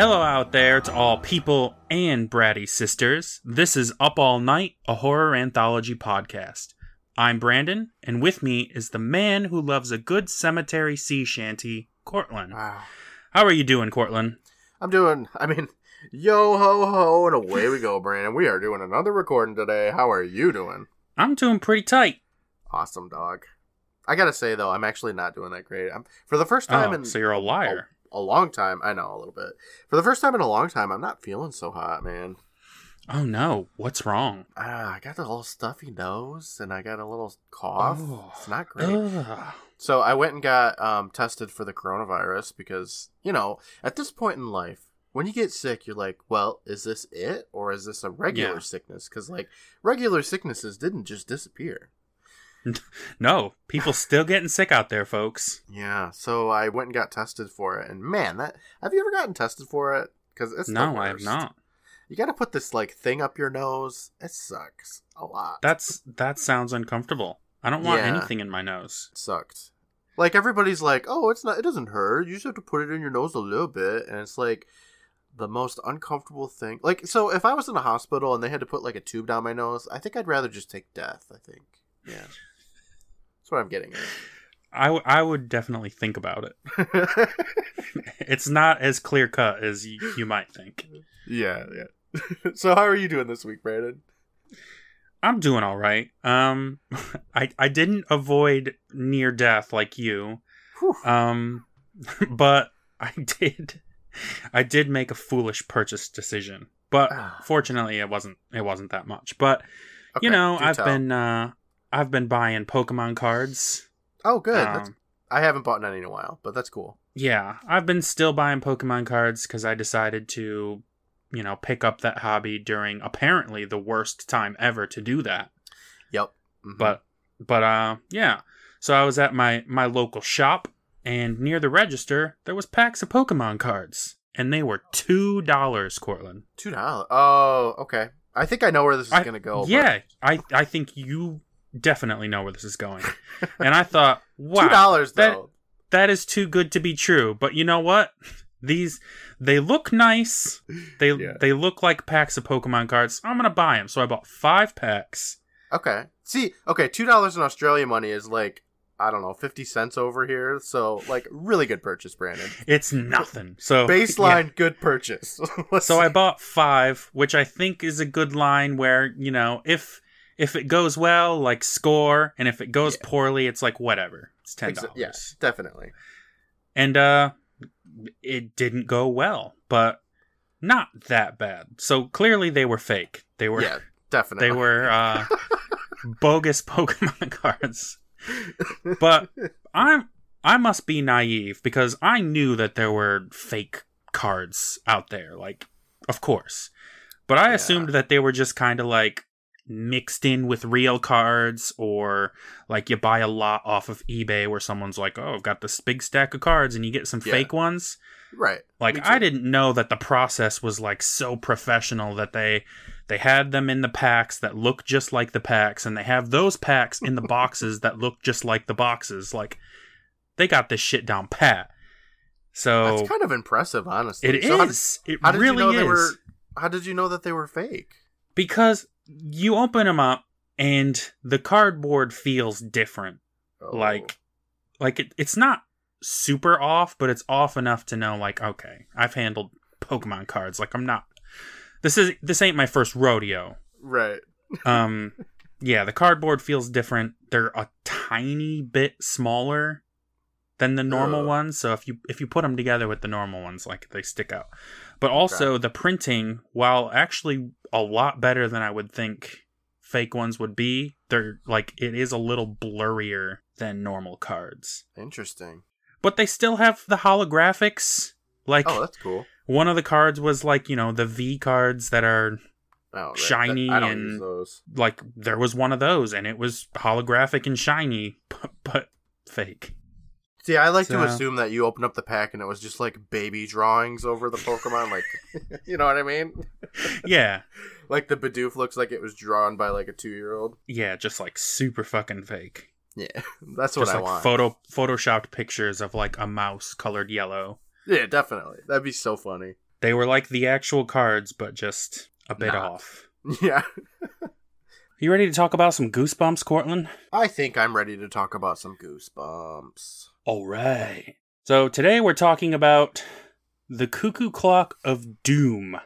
Hello out there to all people and bratty sisters. This is Up All Night, a horror anthology podcast. I'm Brandon, and with me is the man who loves a good cemetery sea shanty, Courtland. Wow. How are you doing, Courtland? I'm doing, I mean, yo ho ho, and away we go, Brandon. We are doing another recording today. How are you doing? I'm doing pretty tight. Awesome, dog. I gotta say, though, I'm actually not doing that great. I'm, for the first time Oh, in so you're a liar. A long time, I know a little bit. For the first time in a long time, I'm not feeling so hot, man. Oh no, what's wrong? Ah, I got a little stuffy nose, and I got a little cough. Oh. It's not great. Ugh. So I went and got um, tested for the coronavirus because, you know, at this point in life, when you get sick, you're like, well, is this it or is this a regular Yeah. sickness? Because, like, regular sicknesses didn't just disappear. No, people still getting sick out there, folks. Yeah. So I went and got tested for it. And man, that have you ever gotten tested for it? Because it's no, I have not. You got to put this, like, thing up your nose. It sucks a lot. That's that sounds uncomfortable. I don't want Yeah. anything in my nose. It sucked. Like everybody's like, "Oh, it's not. It doesn't hurt. You just have to put it in your nose a little bit," and it's like the most uncomfortable thing. Like, so if I was in a hospital and they had to put like a tube down my nose, I think I'd rather just take death. I think, yeah, that's what I'm getting At. I, w- I would definitely think about it. It's not as clear cut as you, you might think. yeah, yeah. so how are you doing this week, Brandon? I'm doing all right. Um, I I didn't avoid near death like you. Whew. Um, but I did. I did make a foolish purchase decision, but Ah. fortunately, it wasn't. It wasn't that much. But Okay, you know, I've tell. been uh, I've been buying Pokemon cards. Oh, good. Um, I haven't bought any in a while, but that's cool. Yeah, I've been still buying Pokemon cards because I decided to, you know, pick up that hobby during apparently the worst time ever to do that. Yep. Mhm. But, but uh, yeah. So I was at my my local shop, and near the register there was packs of Pokemon cards, and they were two dollars, Courtland. two dollars. Oh, okay. I think I know where this is I- gonna go. but- yeah, I I think you definitely know where this is going, and I thought, wow, two dollars that- though. that is too good to be true. But you know what? These they look nice. They Yeah. they look like packs of Pokemon cards. I'm gonna buy them. So I bought five packs. Okay. See, okay, two dollars in Australia money is like I don't know, fifty cents over here. So like really good purchase, Brandon. It's nothing. So Baseline good purchase. yeah. So I bought five, which I think is a good line. Where you know if if it goes well, like score, and if it goes Yeah. poorly, it's like whatever. It's ten Exa- dollars. yes, definitely. and uh it didn't go well but not that bad so clearly they were fake they were yeah, definitely. they were uh bogus pokemon cards but i'm i must be naive because i knew that there were fake cards out there like of course but i Yeah. assumed that they were just kind of like mixed in with real cards or like you buy a lot off of ebay where someone's like oh i've got this big stack of cards and you get some Yeah. fake ones right. like I didn't know that the process was like so professional that they they had them in the packs that look just like the packs and they have those packs in the boxes that look just like the boxes. Like they got this shit down pat. So That's kind of impressive, honestly. it is. So how did- it How did, really you know is. they were? How did you know that they were fake? because you open them up and the cardboard feels different. Oh. Like like it, it's not super off, but it's off enough to know like okay, I've handled Pokemon cards. Like I'm not this is this ain't my first rodeo. right. Um yeah, the cardboard feels different. They're a tiny bit smaller than the normal Ugh. ones, so if you if you put them together with the normal ones like they stick out. But also the printing, while actually a lot better than I would think fake ones would be, they're like it is a little blurrier than normal cards. Interesting. But they still have the holographics. Like Oh, that's cool. one of the cards was like, you know, the V cards that are Oh. Shiny I don't and- use those. like there was one of those and it was holographic and shiny but, but fake. See, I like to assume that you opened up the pack and it was just like baby drawings over the Pokemon, like you know what I mean? Yeah. Like the Bidoof looks like it was drawn by like a two year old. Yeah, just like super fucking fake. Yeah, that's what just I like want. photo photoshopped pictures of like a mouse colored yellow. yeah, definitely. That'd be so funny. They were like the actual cards, but just a bit Not. off. Yeah. Are you ready to talk about some goosebumps, Courtland? I think I'm ready to talk about some goosebumps. All right. So today we're talking about the Cuckoo Clock of Doom.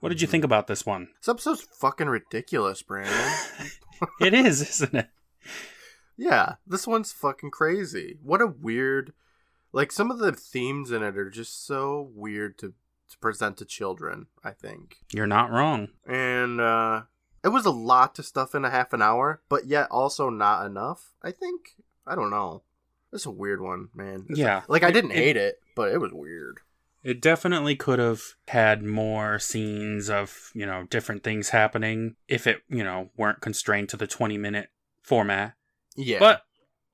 What did you think about this one? This episode's fucking ridiculous, Brandon. it is, isn't it? yeah, this one's fucking crazy. What a weird. Like, some of the themes in it are just so weird to, to present to children, I think. You're not wrong. And, uh,. It was a lot to stuff in a half an hour, but yet also not enough, I think. I don't know. It's a weird one, man. It's Yeah. Like, I didn't it- hate it, but it was weird. It definitely could have had more scenes of, you know, different things happening if it, you know, weren't constrained to the 20 minute format. Yeah. But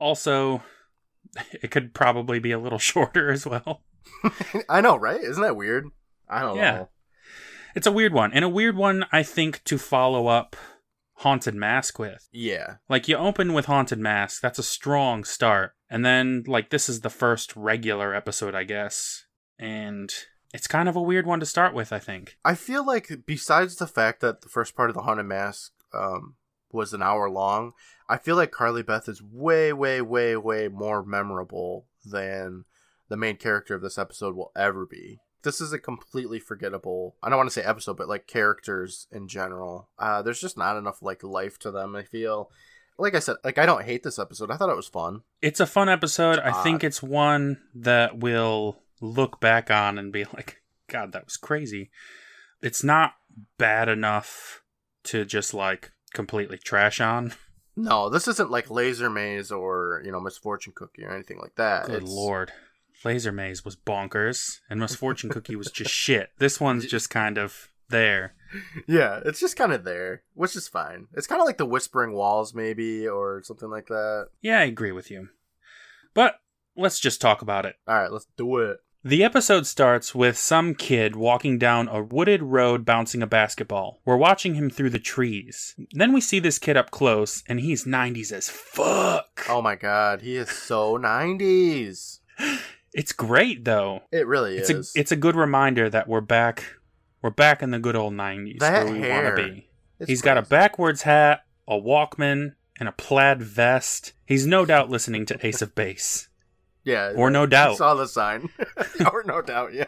also, it could probably be a little shorter as well. I know, right? Isn't that weird? I don't Yeah. know. It's a weird one. And a weird one, I think, to follow up Haunted Mask with. Yeah. Like, you open with Haunted Mask, that's a strong start. And then, like, this is the first regular episode, I guess. And it's kind of a weird one to start with, I think. I feel like besides the fact that the first part of the haunted mask um, was an hour long, I feel like Carly Beth is way, way, way, way more memorable than the main character of this episode will ever be. This is a completely forgettable. I don't want to say episode, but like characters in general. Uh, there's just not enough like life to them. I feel. Like I said, like I don't hate this episode. I thought it was fun. It's a fun episode. It's I uh, think it's one that we'll look back on and be like, God, that was crazy. It's not bad enough to just like completely trash on. No, this isn't like Laser Maze or you know Misfortune Cookie or anything like that. Good It's- lord. Laser Maze was bonkers, and Misfortune Cookie was just shit. This one's just kind of there. Yeah, it's just kind of there, which is fine. It's kind of like the Whispering Walls, maybe, or something like that. Yeah, I agree with you. But let's just talk about it. All right, let's do it. The episode starts with some kid walking down a wooded road bouncing a basketball. We're watching him through the trees. Then we see this kid up close, and he's 90s as fuck. Oh my god, he is so 90s. It's great though. It really It's is. a it's a good reminder that we're back we're back in the good old 90s That where we want to be. It's He's got a backwards hat, a Walkman, and a plaid vest. He's no doubt listening to Ace of Base. yeah, Or no I doubt. saw the sign. or no doubt, yeah.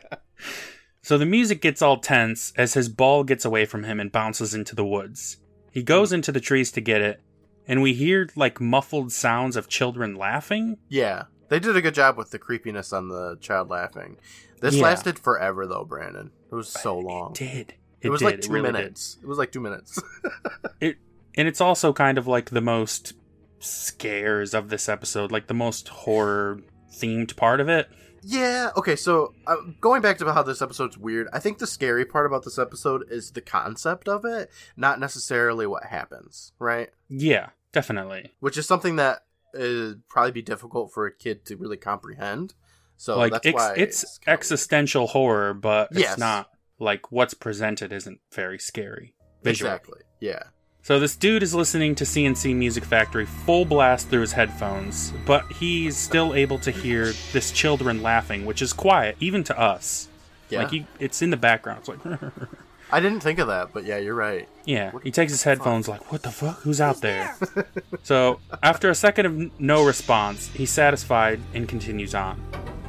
So the music gets all tense as his ball gets away from him and bounces into the woods. He goes into the trees to get it, and we hear like muffled sounds of children laughing. Yeah, they did a good job with the creepiness on the child laughing. This Yeah. lasted forever, though, Brandon. It was so long. It did. It, was did. like two really did. minutes. It was like two minutes. it And it's also kind of like the most scares of this episode, like the most horror themed part of it. Yeah. Okay. So uh, going back to how this episode's weird, I think the scary part about this episode is the concept of it, not necessarily what happens, right? Yeah, definitely. Which is something that would probably be difficult for a kid to really comprehend. So like that's ex- it's, kinda existential horror, but it's Yes. not like what's presented isn't very scary. Visually. exactly. Yeah. So this dude is listening to C+C Music Factory full blast through his headphones, but he's still able to hear this children laughing, which is quiet even to us. Yeah. Like he, it's in the background. It's like, I didn't think of that, but yeah, you're right. yeah. What He takes his the headphones, like, what the fuck? Who's out there? so after a second of no response, he's satisfied and continues on.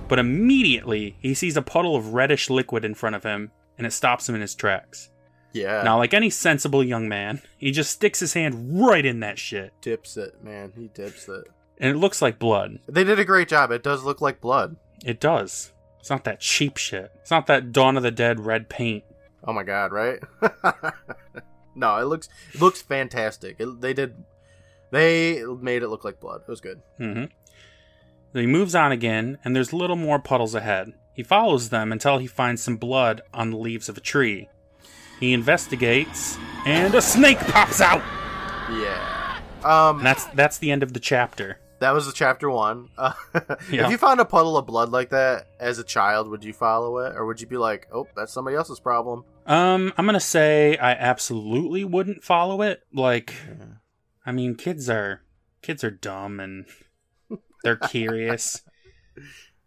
But immediately he sees a puddle of reddish liquid in front of him, and it stops him in his tracks. Yeah. Now, like any sensible young man, he just sticks his hand right in that shit, dips it, man. He dips it. and it looks like blood. They did a great job. It does look like blood. It does. It's not that cheap shit. It's not that Dawn of the Dead red paint. Oh my god, right? no, it looks it looks fantastic. It, they did they made it look like blood. It was good. hmm He moves on again, and there's little more puddles ahead. He follows them until he finds some blood on the leaves of a tree. He investigates, and a snake pops out. Yeah. Um And that's that's the end of the chapter. that was the chapter 1. Uh, Yeah. If you found a puddle of blood like that as a child, would you follow it or would you be like, "Oh, that's somebody else's problem?" Um, I'm gonna say I absolutely wouldn't follow it. Like, I mean, kids are kids are dumb and they're curious.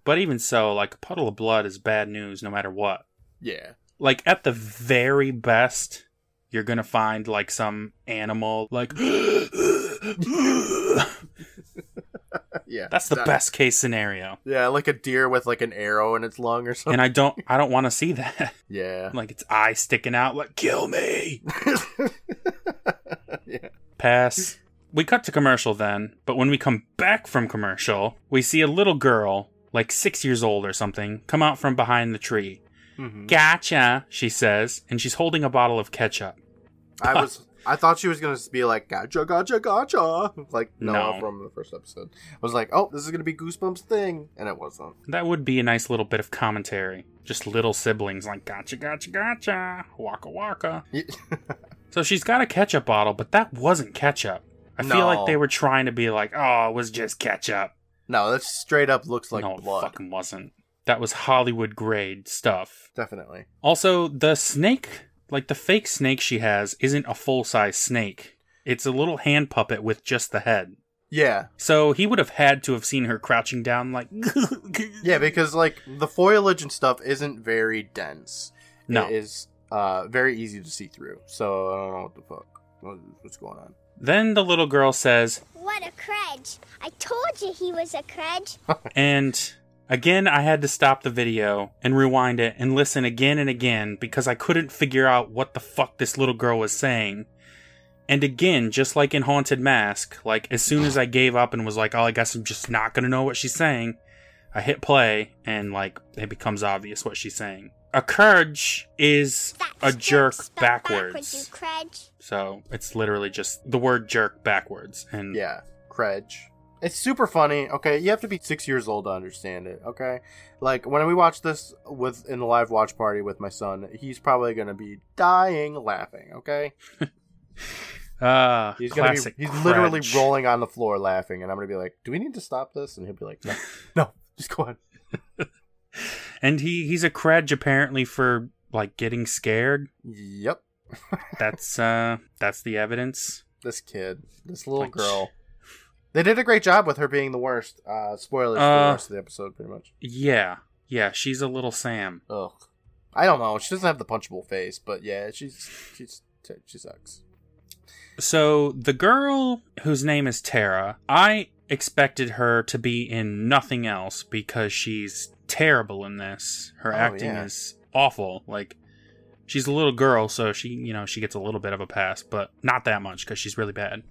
But even so, like a puddle of blood is bad news no matter what. Yeah. Like at the very best, you're gonna find like some animal like yeah. that's the That- best case scenario. Yeah, like a deer with like an arrow in its lung or something. And I don't I don't want to see that. yeah. like its eye sticking out like kill me. yeah. Pass. We cut to commercial then, but when we come back from commercial, we see a little girl, like six years old or something, come out from behind the tree. Mhm. Gotcha, she says, and she's holding a bottle of ketchup. I was I thought she was gonna be like gotcha, gotcha, gotcha, like Noah No. from the first episode. I was like, oh, this is gonna be Goosebumps thing, and it wasn't. That would be a nice little bit of commentary. Just little siblings like gotcha, gotcha, gotcha, waka waka. So she's got a ketchup bottle, but that wasn't ketchup. I feel like they were trying to be like, oh, it was just ketchup. no, that straight up looks like no, it blood. fucking wasn't. That was Hollywood grade stuff. Definitely. Also, the snake, like the fake snake she has, isn't a full size snake. It's a little hand puppet with just the head. Yeah, So he would have had to have seen her crouching down, like. yeah, because like the foliage and stuff isn't very dense. No. it is uh very easy to see through. So I don't know what the fuck what's going on. Then the little girl says, What a krej. I told you he was a krej. and again, I had to stop the video and rewind it and listen again and again because I couldn't figure out what the fuck this little girl was saying. And again, just like in Haunted Mask, like as soon as I gave up and was like, oh, I guess I'm just not gonna know what she's saying, I hit play and like it becomes obvious what she's saying. A krej is a jerk spelled backwards. you. So it's literally just the word jerk backwards. And Yeah, Krej. It's super funny. Okay, you have to be six years old to understand it. Okay, like when we watch this with in the live watch party with my son, he's probably gonna be dying laughing. Okay, uh, he's gonna be he's literally rolling on the floor laughing, and I'm gonna be like, "Do we need to stop this?" And he'll be like, "No, no, just go on." And he he's a krej apparently for like getting scared. Yep, That's uh that's the evidence. this kid, this little Like- girl. They did a great job with her being the worst. Uh, spoilers for Uh, the rest of the episode, pretty much. Yeah. Yeah, she's a little Sam. Ugh. I don't know. She doesn't have the punchable face, but yeah, she's she's she sucks. So the girl whose name is Tara, I expected her to be in nothing else because she's terrible in this. Her Oh, acting yeah. is awful. Like she's a little girl, so she, you know, she gets a little bit of a pass, but not that much because she's really bad.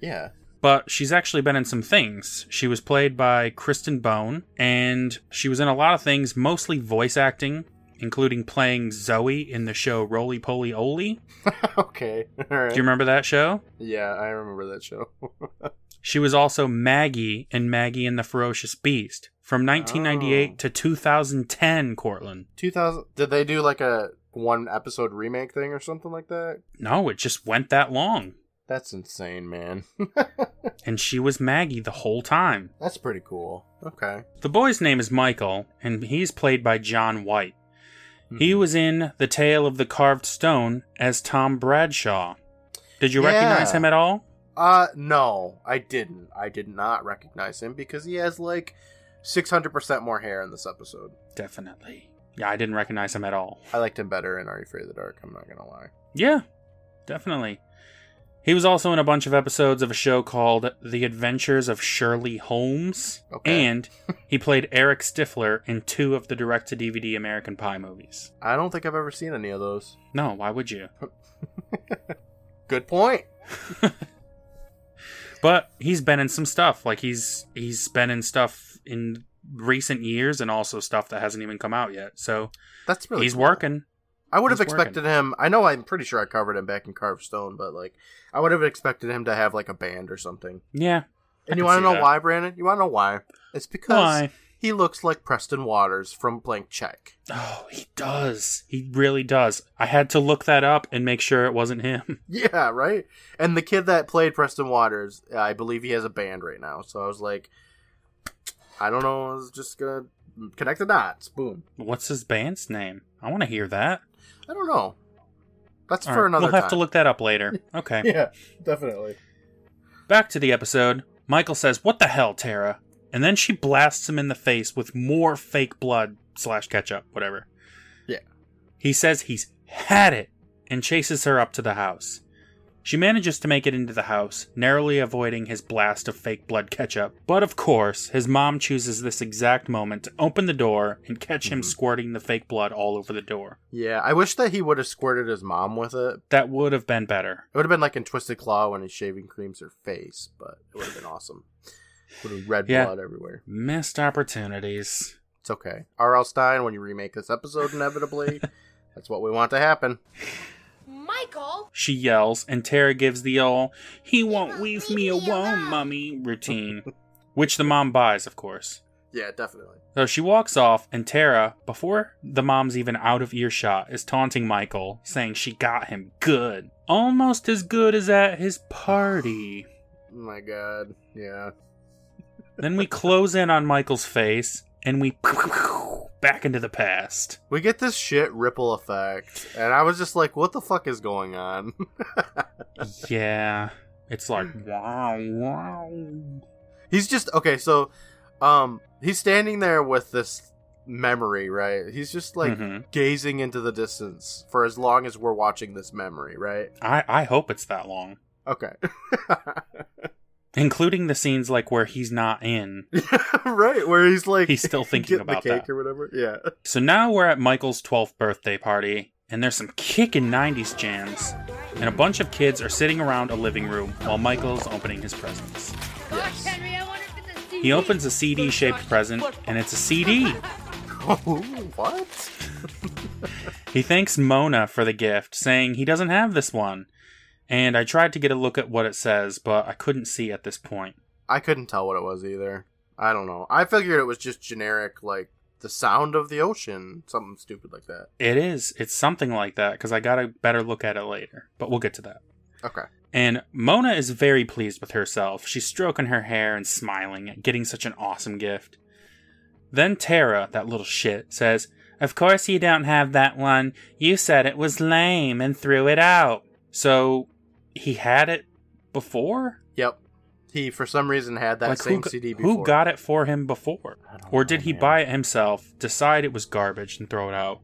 Yeah. But she's actually been in some things. She was played by Kristen Bone, and she was in a lot of things, mostly voice acting, including playing Zowie in the show Rolie Polie Olie. okay. Right. Do you remember that show? yeah, I remember that show. She was also Maggie in Maggie and the Ferocious Beast from 1998 Oh. to 2010, Courtland. 2000 Did they do like a one episode remake thing or something like that? No, it just went that long. That's insane, man. And she was Maggie the whole time. That's pretty cool. Okay. The boy's name is Michael, and he's played by John White. He was in The Tale of the Carved Stone as Tom Bradshaw. Did you recognize him at all? Uh no, I didn't. I did not recognize him because he has like 600% more hair in this episode. Definitely. Yeah, I didn't recognize him at all. I liked him better in Are You Afraid of the Dark, I'm not going to lie. Yeah, definitely. He was also in a bunch of episodes of a show called The Adventures of Shirley Holmes, Okay. and he played Eric Stifler in two of the direct to DVD American Pie movies. I don't think I've ever seen any of those. No, why would you? Good point. But he's been in some stuff. Like he's he's been in stuff in recent years and also stuff that hasn't even come out yet. So That's really he's cool. working. I would have He's expected him. I know I'm pretty sure I covered him back in Carved Stone, but like I would have expected him to have like a band or something. Yeah. I And you want to know that. why, Brandon? You want to know why? It's because Why? he looks like Preston Waters from Blank Check. Oh, he does. He really does. I had to look that up and make sure it wasn't him. Yeah, right. And the kid that played Preston Waters, uh, I believe he has a band right now. So I was like, I don't know. I was just gonna connect the dots. Boom. What's his band's name? I want to hear that. I don't know. That's All for right, another. We'll have time. to look that up later. Okay. Yeah, definitely. Back to the episode. Michael says, What the hell, Tara? And then she blasts him in the face with more fake blood slash ketchup, whatever. Yeah. He says he's had it and chases her up to the house. She manages to make it into the house, narrowly avoiding his blast of fake blood ketchup. But of course, his mom chooses this exact moment to open the door and catch him Mhm. squirting the fake blood all over the door. Yeah, I wish that he would have squirted his mom with it. That would have been better. It would have been like in Twisted Claw when he's shaving creams her face, but it would have been awesome. Would have red Yeah. blood everywhere. Missed opportunities. It's okay. R.L. Stine, when you remake this episode, inevitably, that's what we want to happen. Michael! She yells, and Tara gives the old, he won't won't leave leave me me alone, alone." mummy routine, which the mom buys, of course. Yeah, definitely. So she walks off, and Tara, before the mom's even out of earshot, is taunting Michael, saying she got him good. Almost as good as at his party. Oh my god. Yeah. then we close in on Michael's face, and we back into the past. We get this shit ripple effect, and I was just like, what the fuck is going on? Yeah. It's like, wow, wow. he's just okay, so um he's standing there with this memory, right? He's just like Mhm. gazing into the distance for as long as we're watching this memory, right? I, I hope it's that long. Okay. Including the scenes like where he's not in. right, where he's like He's still thinking about the cake that. or whatever. Yeah. So now we're at Michael's 12th birthday party, and there's some kickin' 90s jams. And a bunch of kids are sitting around a living room while Michael's opening his presents. Yes. Henry, I wonder if it's a CD. He opens a CD shaped present, and it's a CD. Oh, what? He thanks Mona for the gift, saying he doesn't have this one. And I tried to get a look at what it says, but I couldn't see at this point. I couldn't tell what it was either. I don't know. I figured it was just generic, like the sound of the ocean, something stupid like that. It is. It's something like that, because I got a better look at it later. But we'll get to that. Okay. And Mona is very pleased with herself. She's stroking her hair and smiling at getting such an awesome gift. Then Tara, that little shit, says, Of course you don't have that one. You said it was lame and threw it out. So, he had it before? Yep. He for some reason had that like, same who, CD before. who got it for him before? I don't Or know, did he man. buy it himself, decide it was garbage, and throw it out?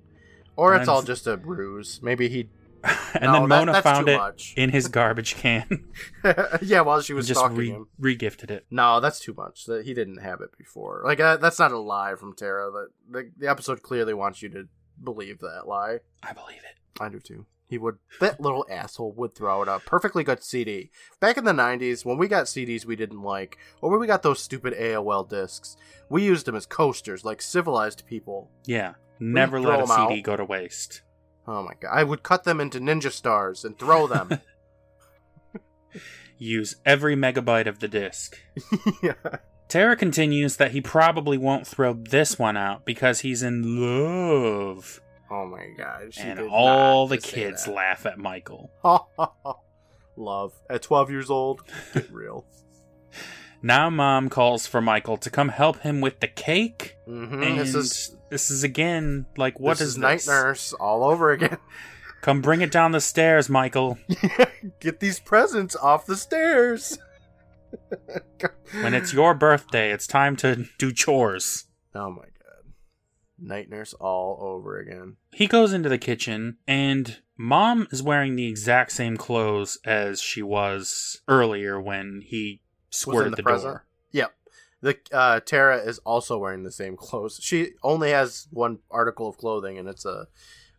Or it's and- all just a ruse. Maybe he. and No, then Mona that's found it much. in his garbage can yeah, while she was and just stalking re- him. regifted it. No, that's too much. That he didn't have it before. Like uh, that's not a lie from Tara. That the, the episode clearly wants you to believe that lie. I believe it. I do too. He would. That little asshole would throw it up. Perfectly good CD. Back in the '90s, when we got CDs we didn't like, or when we got those stupid AOL discs, we used them as coasters, like civilized people. Yeah. Never let a CD out. go to waste. Oh my god! I would cut them into ninja stars and throw them. Use every megabyte of the disk. yeah. Tara continues that he probably won't throw this one out because he's in love. Oh my god! And all the kids laugh at Michael. Love at 12 years old. Get real. Now mom calls for Michael to come help him with the cake. hmm And This is this is again like what this is is night this? nurse all over again. Come bring it down the stairs, Michael. Get these presents off the stairs. When it's your birthday, it's time to do chores. Oh my god. Night nurse all over again. He goes into the kitchen, and mom is wearing the exact same clothes as she was earlier when he squirted the the, door. Yep. The uh, Tara is also wearing the same clothes. She only has one article of clothing, and it's a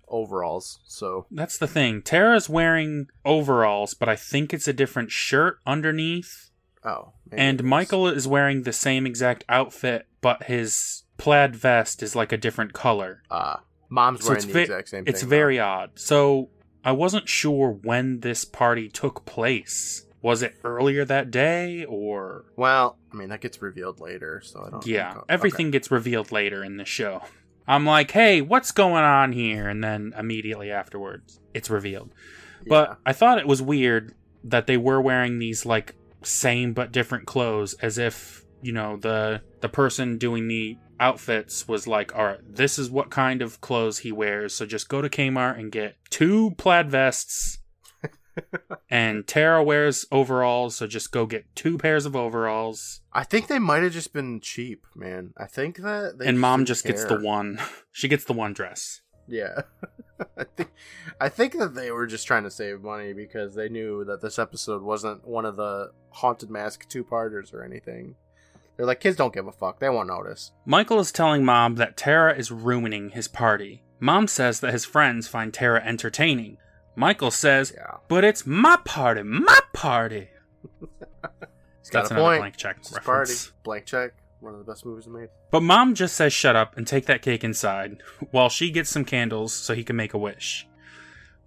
overalls. So That's the thing. Tara's wearing overalls, but I think it's a different shirt underneath. oh, And. Michael is wearing the same exact outfit, but his plaid vest is like a different color. uh, mom's So wearing the ve- exact same It's thing. very odd. So I wasn't sure when this party took place. Was it earlier that day or. Well, I mean that gets revealed later, so I don't. Yeah, okay. everything gets revealed later in the show. I'm like, "Hey, what's going on here?" and then immediately afterwards, it's revealed. But Yeah. I thought it was weird that they were wearing these like same but different clothes as if, you know, the the person doing the outfits was like, "All right, this is what kind of clothes he wears, so just go to Kmart and get two plaid vests." and Tara wears overalls, so just go get two pairs of overalls. I think they might have just been cheap, man. I think that they and mom just gets the one. She gets the one dress. Yeah. I think I think that they were just trying to save money because they knew that this episode wasn't one of the haunted mask two parters or anything. They're like, kids don't give a fuck. They won't notice. Michael is telling Mom that Tara is ruining his party. Mom says that his friends find Tara entertaining. Michael says, Yeah. But it's my party, my party. That's another point. blank check It's reference. party. Blank check. One of the best movies made. But Mom just says shut up and take that cake inside, while she gets some candles so he can make a wish.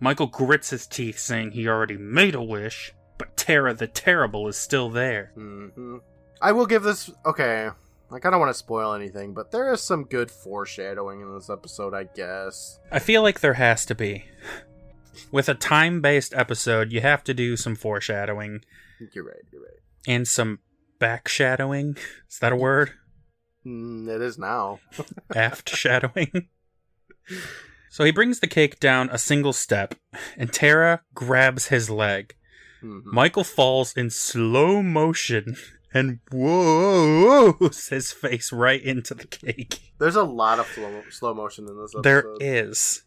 Michael grits his teeth, saying he already made a wish, but Tara the Terrible is still there. hmm I will give this. Okay. Like, I don't want to spoil anything, but there is some good foreshadowing in this episode, I guess. I feel like there has to be. With a time based episode, you have to do some foreshadowing You're right. You're right. and some backshadowing. Is that a word? Mm, it is now. aft shadowing. So he brings the cake down a single step, and Tara grabs his leg. Mhm. Michael falls in slow motion and whoas his face right into the cake. There's a lot of slow, slow motion in this episode. There is.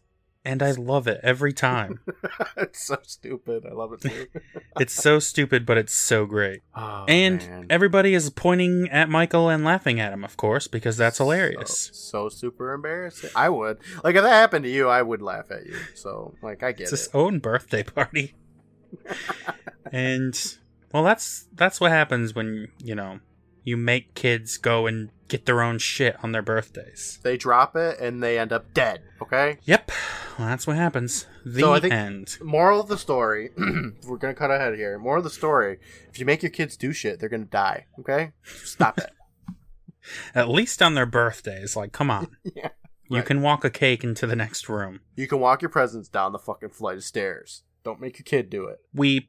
And I love it every time. it's so stupid. I love it too. it's so stupid, but it's so great. Oh, and man. everybody is pointing at Michael and laughing at him, of course, because that's hilarious. So, so super embarrassing. I would like if that happened to you, I would laugh at you. So like I get it's it. It's his own birthday party. and well that's that's what happens when, you know, you make kids go and get their own shit on their birthdays. They drop it and they end up dead. Okay. Yep. Well, that's what happens. The So I think- end. Moral of the story. we're gonna cut ahead here. Moral of the story: If you make your kids do shit, they're gonna die. Okay. Stop it. At least on their birthdays. Like, come on. yeah. You Right. can walk a cake into the next room. You can walk your presents down the fucking flight of stairs. Don't make your kid do it. We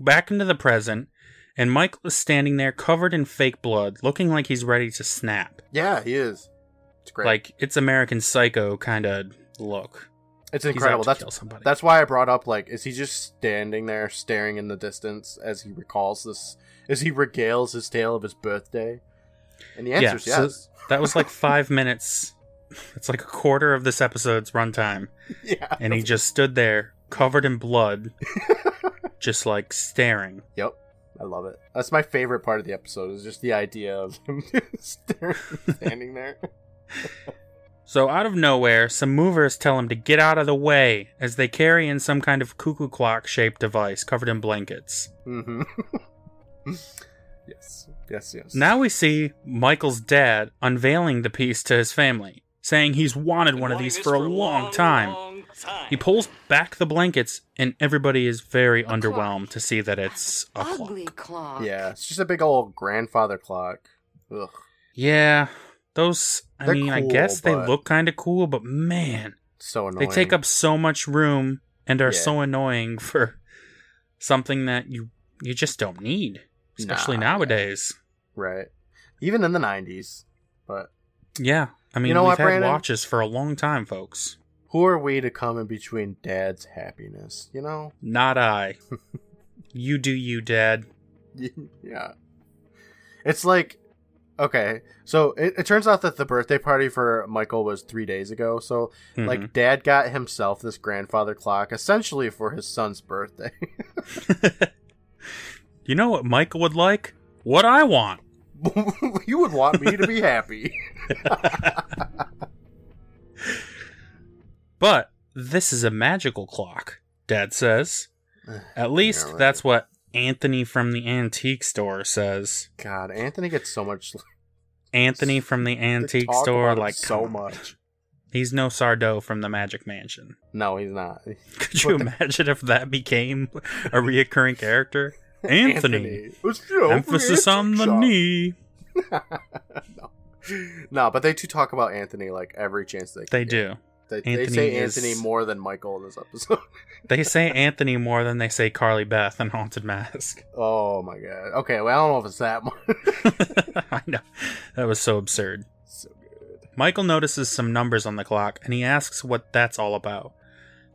back into the present, and Michael is standing there covered in fake blood, looking like he's ready to snap. Yeah, he is. It's great. Like it's American Psycho kind of look. it's incredible. That's kill somebody. That's why I brought up like, is he just standing there staring in the distance as he recalls this? As he regales his tale of his birthday? And the Yeah, answer is so- yes. that was like five minutes. It's like a quarter of this episode's runtime, yeah. and he just stood there covered in blood, just like staring. Yep. I love it. That's my favorite part of the episode. Is just the idea of him staring, standing there. So out of nowhere, some movers tell him to get out of the way as they carry in some kind of cuckoo clock shaped device covered in blankets. Mm-hmm. yes. Yes. Yes. Now we see Michael's dad unveiling the piece to his family, saying he's wanted one of these for a long time. He pulls back the blankets, and everybody is very underwhelmed to see that it's a clock. Ugly clock. Yeah, it's just a big old grandfather clock. Ugh. Yeah, those. I They're mean, I cool, guess they look kind of cool, but man, So annoying. they take up so much room and are Yeah. so annoying for something that you you just don't need, especially Nah, nowadays. right. Even in the '90s, but Yeah, I mean, you know we've what, had Brandon? watches for a long time, folks. Who are we to come in between Dad's happiness? You know. Not I. you do you, Dad. yeah. It's like, okay, so it, it turns out that the birthday party for Michael was three days ago. So, Mhm. like, Dad got himself this grandfather clock essentially for his son's birthday. you know what Michael would like? What I want. you would want me to be happy. But this is a magical clock, Dad says. Eh, At least right. that's what Anthony from the antique store says. God, Anthony gets so much. Anthony from the antique store, like so much. He's no Sardo from the Magic Mansion. No, he's not. Could you imagine if that became a reoccurring character? Anthony. Know, Emphasis on the shop. knee. no. no, but they do talk about Anthony like every chance they They get. do. They, they say is- Anthony more than Michael in this episode. They say Anthony more than they say Carly Beth in Haunted Mask. oh my god. Okay, well I don't know if it's that much. I know. That was so absurd. so good. Michael notices some numbers on the clock and he asks what that's all about.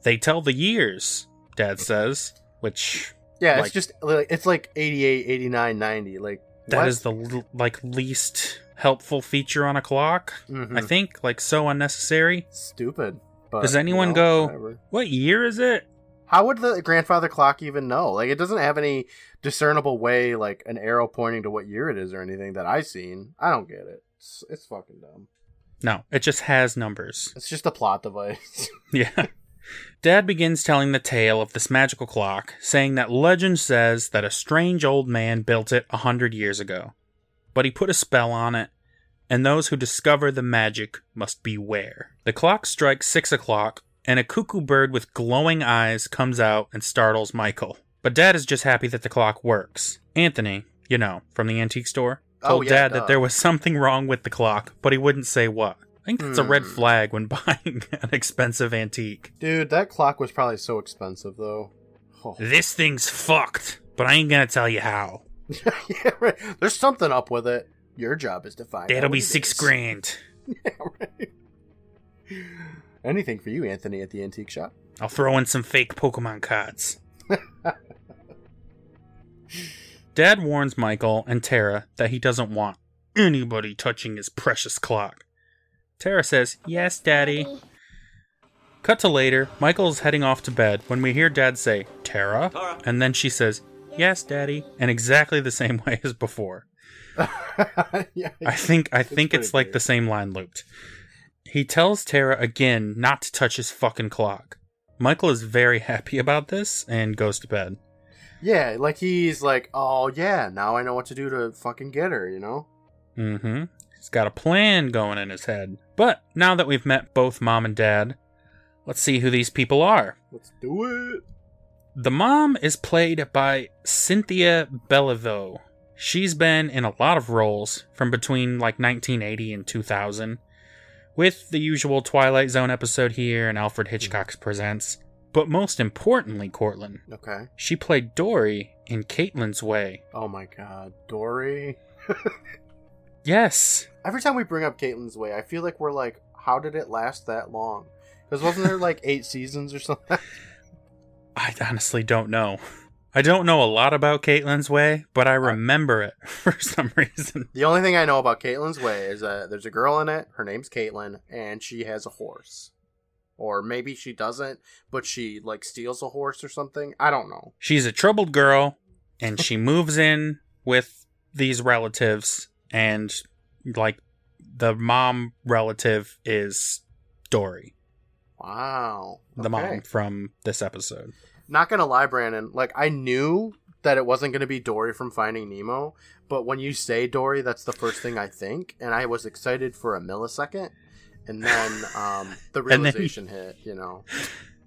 They tell the years, Dad says, which Yeah, Like- it's just like it's like 88, 89, 90. Like that what? is the like least helpful feature on a clock. Mhm. I think like so unnecessary. stupid. But, Does you anyone know, go, whatever. what year is it? How would the grandfather clock even know? Like, it doesn't have any discernible way, like an arrow pointing to what year it is or anything that I've seen. I don't get it. It's, it's fucking dumb. No, it just has numbers. It's just a plot device. Yeah. Dad begins telling the tale of this magical clock, saying that legend says that a strange old man built it a hundred years ago. But he put a spell on it, and those who discover the magic must beware. The clock strikes six o'clock, and a cuckoo bird with glowing eyes comes out and startles Michael. But Dad is just happy that the clock works. Anthony, you know, from the antique store, Oh, told yeah, Dad duh. that there was something wrong with the clock, but he wouldn't say what. I think that's a red Hmm. flag when buying an expensive antique. Dude, that clock was probably so expensive, though. Oh. This thing's fucked, but I ain't gonna tell you how. yeah, right. There's something up with it. Your job is to find out That'll what be six is. grand. Yeah, right. Anything for you, Anthony, at the antique shop? I'll throw in some fake Pokemon cards. Dad warns Michael and Tara that he doesn't want anybody touching his precious clock. Tara says, Yes, Daddy. Cut to later, Michael's heading off to bed when we hear Dad say, Tara? And then she says, Yes, Daddy, and exactly the same way as before. yeah. I think I think it's like weird. the same line looped. He tells Tara again not to touch his fucking clock. Michael is very happy about this and goes to bed. Yeah, like he's like, oh yeah, now I know what to do to fucking get her, you know? Mm-hmm. He's got a plan going in his head. But now that we've met both mom and dad, let's see who these people are. Let's do it. The mom is played by Cynthia Belliveau. She's been in a lot of roles from between like 1980 and 2000, with the usual Twilight Zone episode here and Alfred Hitchcock's Presents. But most importantly, Courtland, Okay. she played Dory in Caitlin's Way. Oh my god, Dory. Yes, Every time we bring up Caitlin's Way, I feel like we're like, how did it last that long? Because wasn't there like eight seasons or something? I honestly don't know. I don't know a lot about Caitlin's Way, but I remember it for some reason. The only thing I know about Caitlin's Way is that there's a girl in it. Her name's Caitlin, and she has a horse. Or maybe she doesn't, but she like steals a horse or something. I don't know. She's a troubled girl, and she moves in with these relatives, and like the mom relative is Dory, Wow. the Okay. mom from this episode. Not gonna lie, Brandon. Like I knew that it wasn't gonna be Dory from Finding Nemo, but when you say Dory, that's the first thing I think, and I was excited for a millisecond, and then um, the then- realization hit. You know.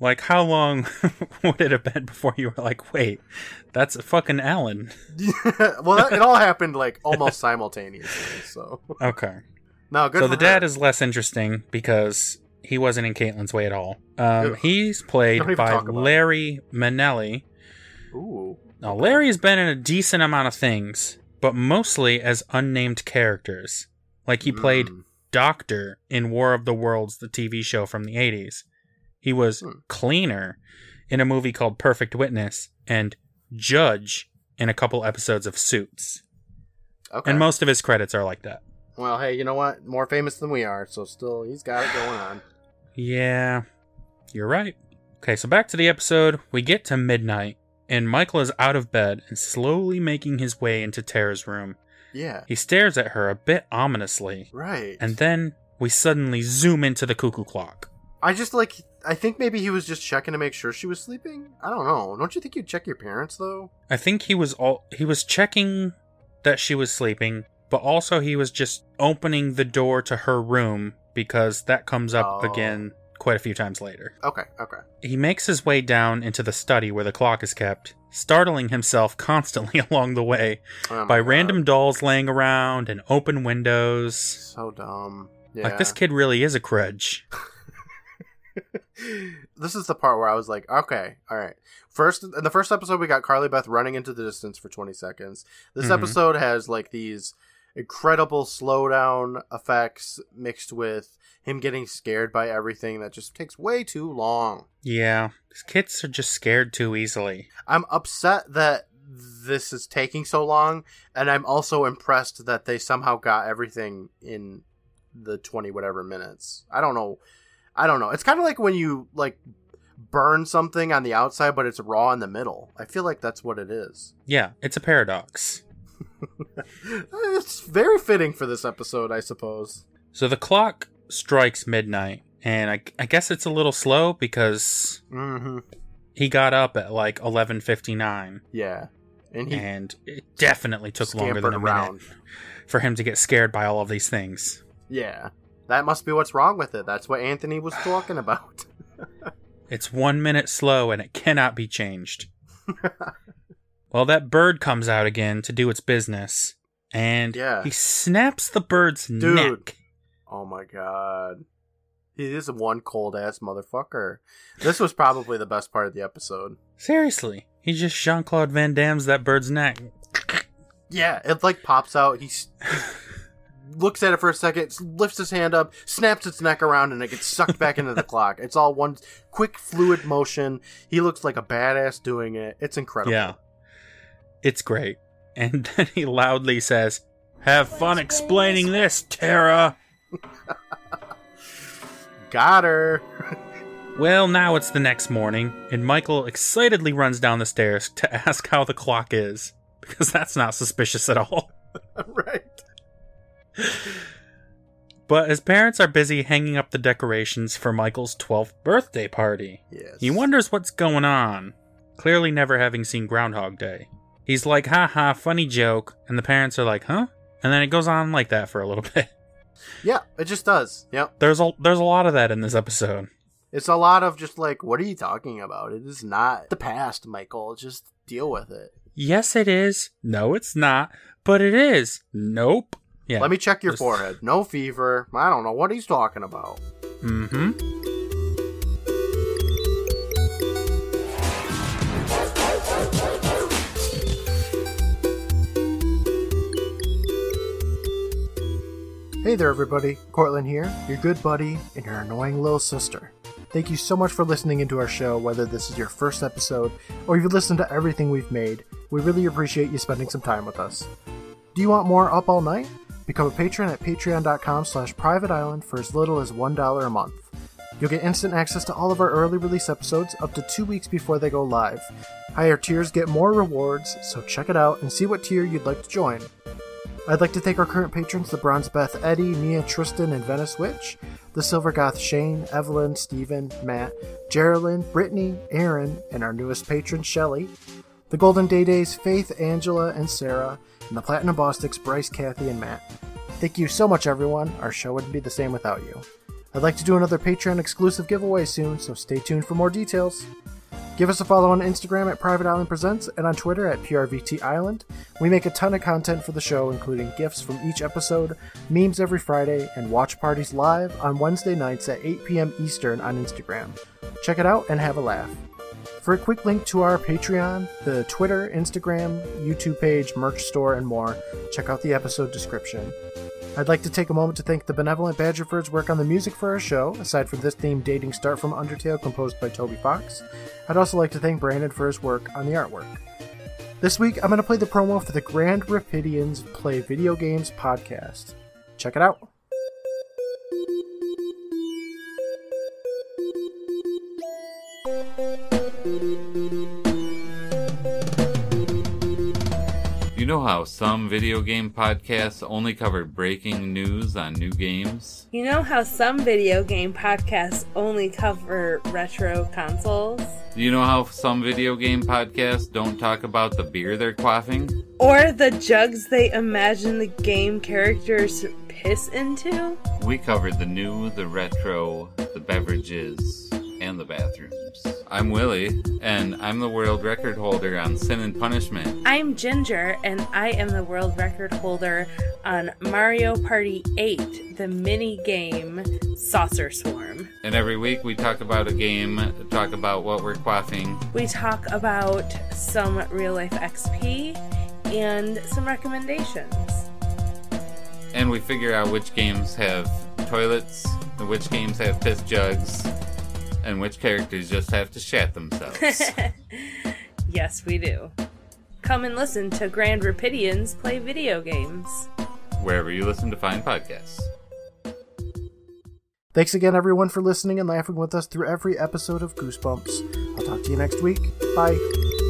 Like, how long would it have been before you were like, wait, that's a fucking Ellen? well, that, it all happened like almost simultaneously. So Okay. no, good. so the dad is less interesting because he wasn't in Caitlin's way at all. Um, he's played by talk about it. Larry Manelli. Ooh. Now, Larry's been in a decent amount of things, but mostly as unnamed characters. Like he played Mm. Doctor in War of the Worlds, the TV show from the 80s. He was Hmm. Cleaner in a movie called Perfect Witness, and Judge in a couple episodes of Suits. Okay. And most of his credits are like that. well, hey, you know what? More famous than we are, so still he's got it going on. Yeah, you're right. Okay, so back to the episode. We get to midnight, and Michael is out of bed and slowly making his way into Tara's room. Yeah. He stares at her a bit ominously, Right. and then we suddenly zoom into the cuckoo clock. I just like I think maybe he was just checking to make sure she was sleeping. I don't know. Don't you think you'd check your parents though? I think he was all he was checking that she was sleeping, but also he was just opening the door to her room because that comes up Oh. again quite a few times later. Okay, okay. He makes his way down into the study where the clock is kept, startling himself constantly along the way Oh by my random dolls laying around and open windows. So dumb. Yeah. Like this kid really is a krej. this is the part where I was like, okay, all right. First, in the first episode, we got Carly Beth running into the distance for 20 seconds. This Mhm. episode has like these incredible slowdown effects mixed with him getting scared by everything that just takes way too long. Yeah, kids are just scared too easily. I'm upset that this is taking so long, and I'm also impressed that they somehow got everything in the 20 whatever minutes. I don't know. I don't know. It's kind of like when you like burn something on the outside, but it's raw in the middle. I feel like that's what it is. Yeah, it's a paradox. It's very fitting for this episode, I suppose. So the clock strikes midnight, and I, I guess it's a little slow because hmm he got up at like 11:59, Yeah, and he and it definitely took longer than a around. minute for him to get scared by all of these things. Yeah, that must be what's wrong with it. That's what Anthony was talking about. It's one minute slow, and it cannot be changed. well, that bird comes out again to do its business, and Yeah. he snaps the bird's Dude. neck. oh my god, he is one cold ass motherfucker. This was probably the best part of the episode. Seriously, he just Jean Claude Van Damme's that bird's neck. Yeah, it like pops out. He looks at it for a second, lifts his hand up, snaps its neck around, and it gets sucked back into the clock. It's all one quick, fluid motion. He looks like a badass doing it. It's incredible. Yeah. It's great. And then he loudly says, Have fun explaining this, Tara. Got her. Well, now it's the next morning, and Michael excitedly runs down the stairs to ask how the clock is, because that's not suspicious at all. right. But his parents are busy hanging up the decorations for Michael's 12th birthday party. Yes. He wonders what's going on, clearly never having seen Groundhog Day. He's like, ha ha, funny joke, and the parents are like, huh? And then it goes on like that for a little bit. Yeah, it just does. Yep. There's a there's a lot of that in this episode. It's a lot of just like, what are you talking about? It is not the past, Michael. Just deal with it. Yes, it is. No, it's not. But it is. Nope. Yeah. Let me check your Just- forehead. No fever. I don't know what he's talking about. Mm-hmm. Hey there, everybody. Courtland here, your good buddy and your annoying little sister. Thank you so much for listening into our show, whether this is your first episode or you've listened to everything we've made. We really appreciate you spending some time with us. Do you want more Up All Night? Become a patron at patreon.com slash private island for as little as $1 a month. You'll get instant access to all of our early release episodes up to two weeks before they go live. Higher tiers get more rewards, so check it out and see what tier you'd like to join. I'd like to thank our current patrons, the Bronze Beth Eddie, Mia Tristan, and Venice Witch, the Silver Goth Shane, Evelyn, Stephen, Matt, Geraldine, Brittany, Aaron, and our newest patron, Shelley, the Golden Day Days, Faith, Angela, and Sarah, and the Platinum Bostics, Bryce, Kathy, and Matt. Thank you so much, everyone. Our show wouldn't be the same without you. I'd like to do another Patreon exclusive giveaway soon, so stay tuned for more details. Give us a follow on Instagram at Private Island Presents and on Twitter at PRVT Island. We make a ton of content for the show, including gifts from each episode, memes every Friday, and watch parties live on Wednesday nights at 8 p.m. Eastern on Instagram. Check it out and have a laugh. For a quick link to our Patreon, the Twitter, Instagram, YouTube page, merch store, and more, check out the episode description. I'd like to take a moment to thank the Benevolent Badger for his work on the music for our show, aside from this theme Dating Start from Undertale composed by Toby Fox. I'd also like to thank Brandon for his work on the artwork. This week, I'm going to play the promo for the Grand Rapidians Play Video Games podcast. Check it out. You know how some video game podcasts only cover breaking news on new games? You know how some video game podcasts only cover retro consoles? You know how some video game podcasts don't talk about the beer they're quaffing? Or the jugs they imagine the game characters piss into? We covered the new, the retro, the beverages, and the I'm Willie, and I'm the world record holder on Sin and Punishment. I'm Ginger, and I am the world record holder on Mario Party 8, the mini game Saucer Swarm. And every week we talk about a game, talk about what we're quaffing, We talk about some real life XP and some recommendations. and we figure out which games have toilets, and which games have piss jugs, and which characters just have to shat themselves. Yes, we do. Come and listen to Grand Rapidians play video games. wherever you listen to fine podcasts. Thanks again, everyone, for listening and laughing with us through every episode of Goosebumps. I'll talk to you next week. Bye.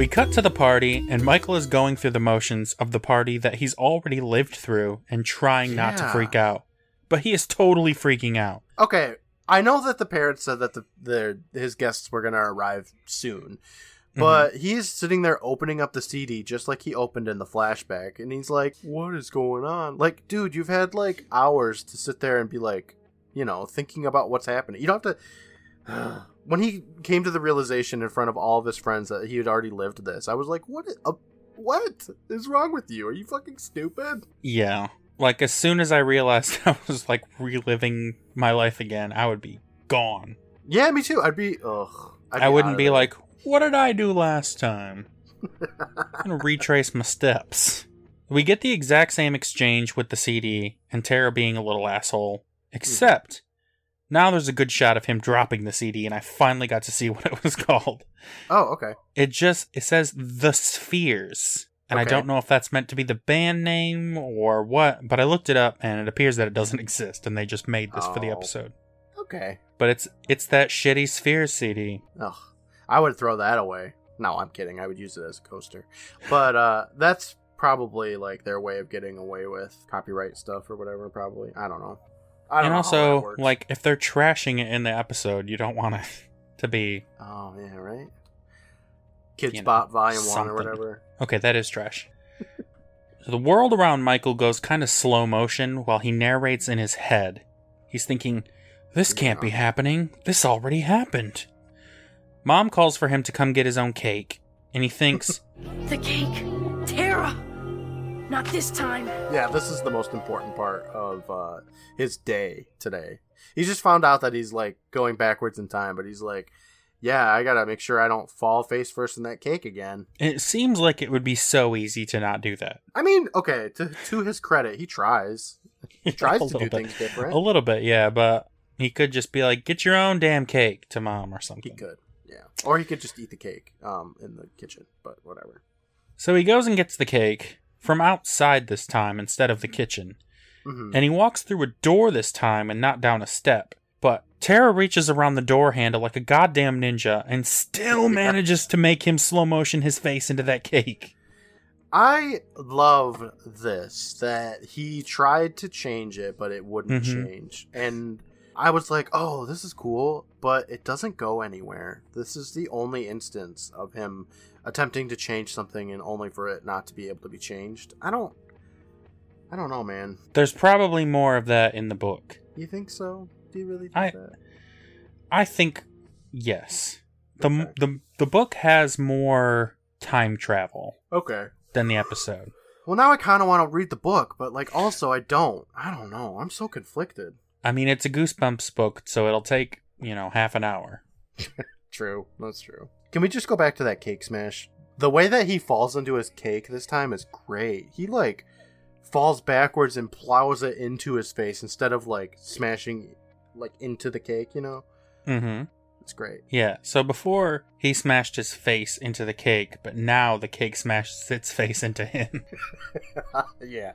We cut to the party, and Michael is going through the motions of the party that he's already lived through and trying not to Yeah. freak out. But he is totally freaking out. Okay, I know that the parents said that the, the his guests were gonna arrive soon, mm-hmm. but he's sitting there opening up the CD just like he opened in the flashback, and he's like, "What is going on?" Like, dude, you've had like hours to sit there and be like, you know, thinking about what's happening. You don't have to. When he came to the realization in front of all of his friends that he had already lived this, I was like, "What? uh, what is wrong with you? Are you fucking stupid?" Yeah. Like, as soon as I realized I was, like, reliving my life again, I would be gone. Yeah, me too. I'd be. Ugh. I'd I out wouldn't be like, what did I do last time? I'm gonna retrace my steps. We get the exact same exchange with the CD and Tara being a little asshole, except now there's a good shot of him dropping the CD, and I finally got to see what it was called. Oh, okay. It just it says the Spheres, and I don't know if that's meant to be the band name or what, but I looked it up, and it appears that it doesn't exist, and they just made this for the Oh. episode. Okay. But it's it's that shitty Spheres CD. Ugh. I would throw that away. No, I'm kidding. I would use it as a coaster. But uh that's probably like their way of getting away with copyright stuff or whatever, probably. I don't know. I don't and know how that also, works. like, if they're trashing it in the episode, you don't want it to be Oh yeah, right? Kids You know, Spot Volume something. One or whatever. okay. That is trash. so the world around Michael goes kind of slow motion while he narrates in his head. He's thinking, "This can't be happening. This already happened." Mom calls for him to come get his own cake, and he thinks, The cake. Tara. Not this time. Yeah, this is the most important part of uh his day today. He just found out that he's like going backwards in time, but he's like, Yeah, I gotta make sure I don't fall face first in that cake again. "It seems like it would be so easy to not do that." I mean, okay, to to his credit, he tries. He tries A to do little bit. things different. A little bit, yeah, but he could just be like, "Get your own damn cake" to mom or something. He could, yeah. Or he could just eat the cake um, in the kitchen, but whatever. So he goes and gets the cake from outside this time instead of the kitchen. hmm And he walks through a door this time and not down a step. But Tara reaches around the door handle like a goddamn ninja and still manages to make him slow motion his face into that cake. I love this that he tried to change it, but it wouldn't Mhm. change. And I was like, oh, this is cool, but it doesn't go anywhere. This is the only instance of him attempting to change something and only for it not to be able to be changed. I don't. I don't know, man. There's probably more of that in the book. You think so? Do you really think I- that? I think yes. The Okay. the the book has more time travel Okay. than the episode. Well, now I kind of want to read the book, but like also I don't. I don't know. I'm so conflicted. I mean, it's a Goosebumps book, so it'll take, you know, half an hour. True, that's true. Can we just go back to that cake smash? The way that he falls into his cake this time is great. He like falls backwards and plows it into his face instead of like smashing like into the cake, you know? Mm-hmm. It's great. Yeah, so before he smashed his face into the cake, but now the cake smashes its face into him. yeah.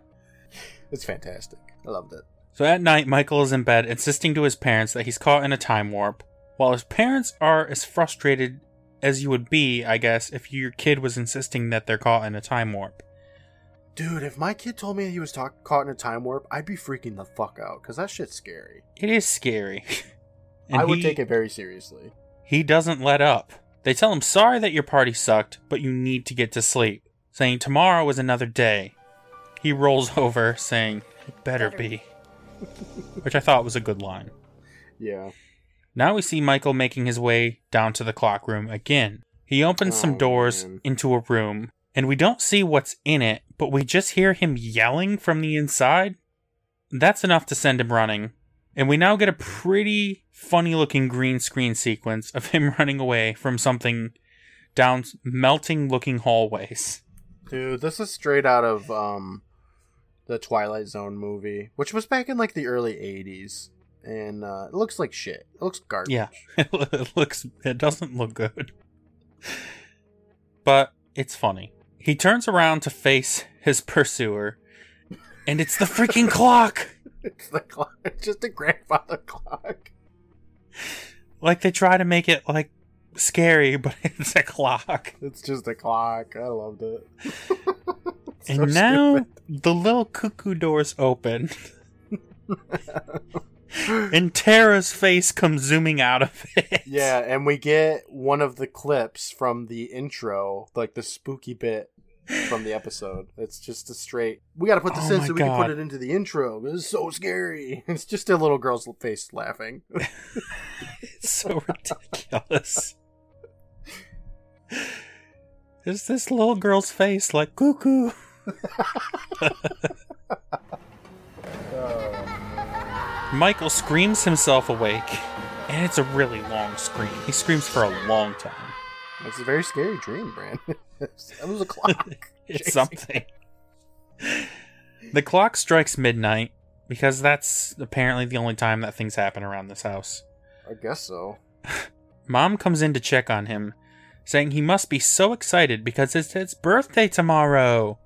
It's fantastic. I loved it. So at night, Michael is in bed, insisting to his parents that he's caught in a time warp, while his parents are as frustrated as you would be, I guess, if your kid was insisting that they're caught in a time warp. Dude, if my kid told me he was talk- caught in a time warp, I'd be freaking the fuck out because that shit's scary. It is scary. And I would he- take it very seriously. He doesn't let up. They tell him sorry that your party sucked, but you need to get to sleep, saying tomorrow is another day. He rolls over, saying, It better be. Which I thought was a good line. Yeah. Now we see Michael making his way down to the clock room again. He opens some Oh, doors man. into a room, and we don't see what's in it, but we just hear him yelling from the inside. That's enough to send him running. And we now get a pretty funny looking green screen sequence of him running away from something down melting looking hallways. Dude, this is straight out of um the Twilight Zone movie, which was back in like the early '80s, and uh, it looks like shit. It looks garbage. Yeah. it looks it doesn't look good. But It's funny. He turns around to face his pursuer, and it's the freaking clock. It's the clock. It's just a grandfather clock. Like they try to make it like scary, but it's a clock. It's just a clock. I loved it. And so now stupid. the little cuckoo doors open. and Tara's face comes zooming out of it. Yeah, and we get one of the clips from the intro, like the spooky bit from the episode. It's just a straight. We got to put this Oh in so we can put it into the intro. This is so scary. It's just a little girl's face laughing. It's so ridiculous. Is this little girl's face like cuckoo? Uh, Michael screams himself awake, and it's a really long scream. He screams for a long time. It's a very scary dream, Brand. it was a clock. It's Chasing. something. The clock strikes midnight because that's apparently the only time that things happen around this house. I guess so. Mom comes in to check on him, saying he must be so excited because it's his birthday tomorrow.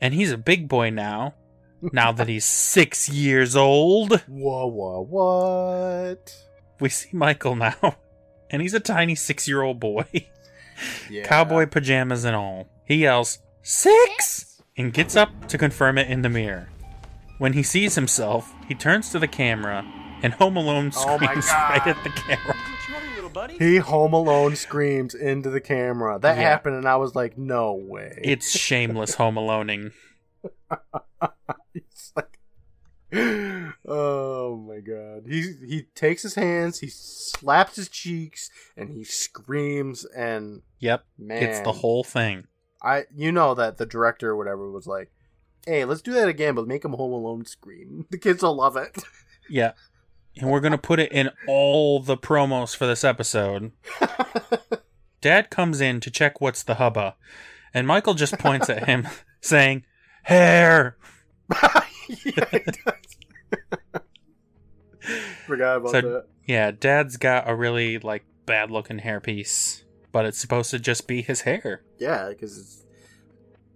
And he's a big boy now, now that he's six years old. Whoa, whoa, what? We see Michael now, and he's a tiny six year old boy, Yeah. cowboy pajamas and all. He yells, Six! and gets up to confirm it in the mirror. When he sees himself, he turns to the camera, and Home Alone Oh screams God. right at the camera. He Home Alone screams into the camera. That Yeah. happened, and I was like, no way. It's shameless Home Aloneing. It's like, oh my god. He he takes his hands, he slaps his cheeks, and he screams. And Yep, man, it's the whole thing. I you know that the director or whatever was like, hey, let's do that again, but make him Home Alone scream. The kids will love it. Yeah. And we're going to put it in all the promos for this episode. Dad comes in to check what's the hubba, and Michael just points at him, saying, Hair! yeah, it does. Forgot about So- that. Yeah, Dad's got a really, like, bad looking hairpiece, but it's supposed to just be his hair. Yeah, because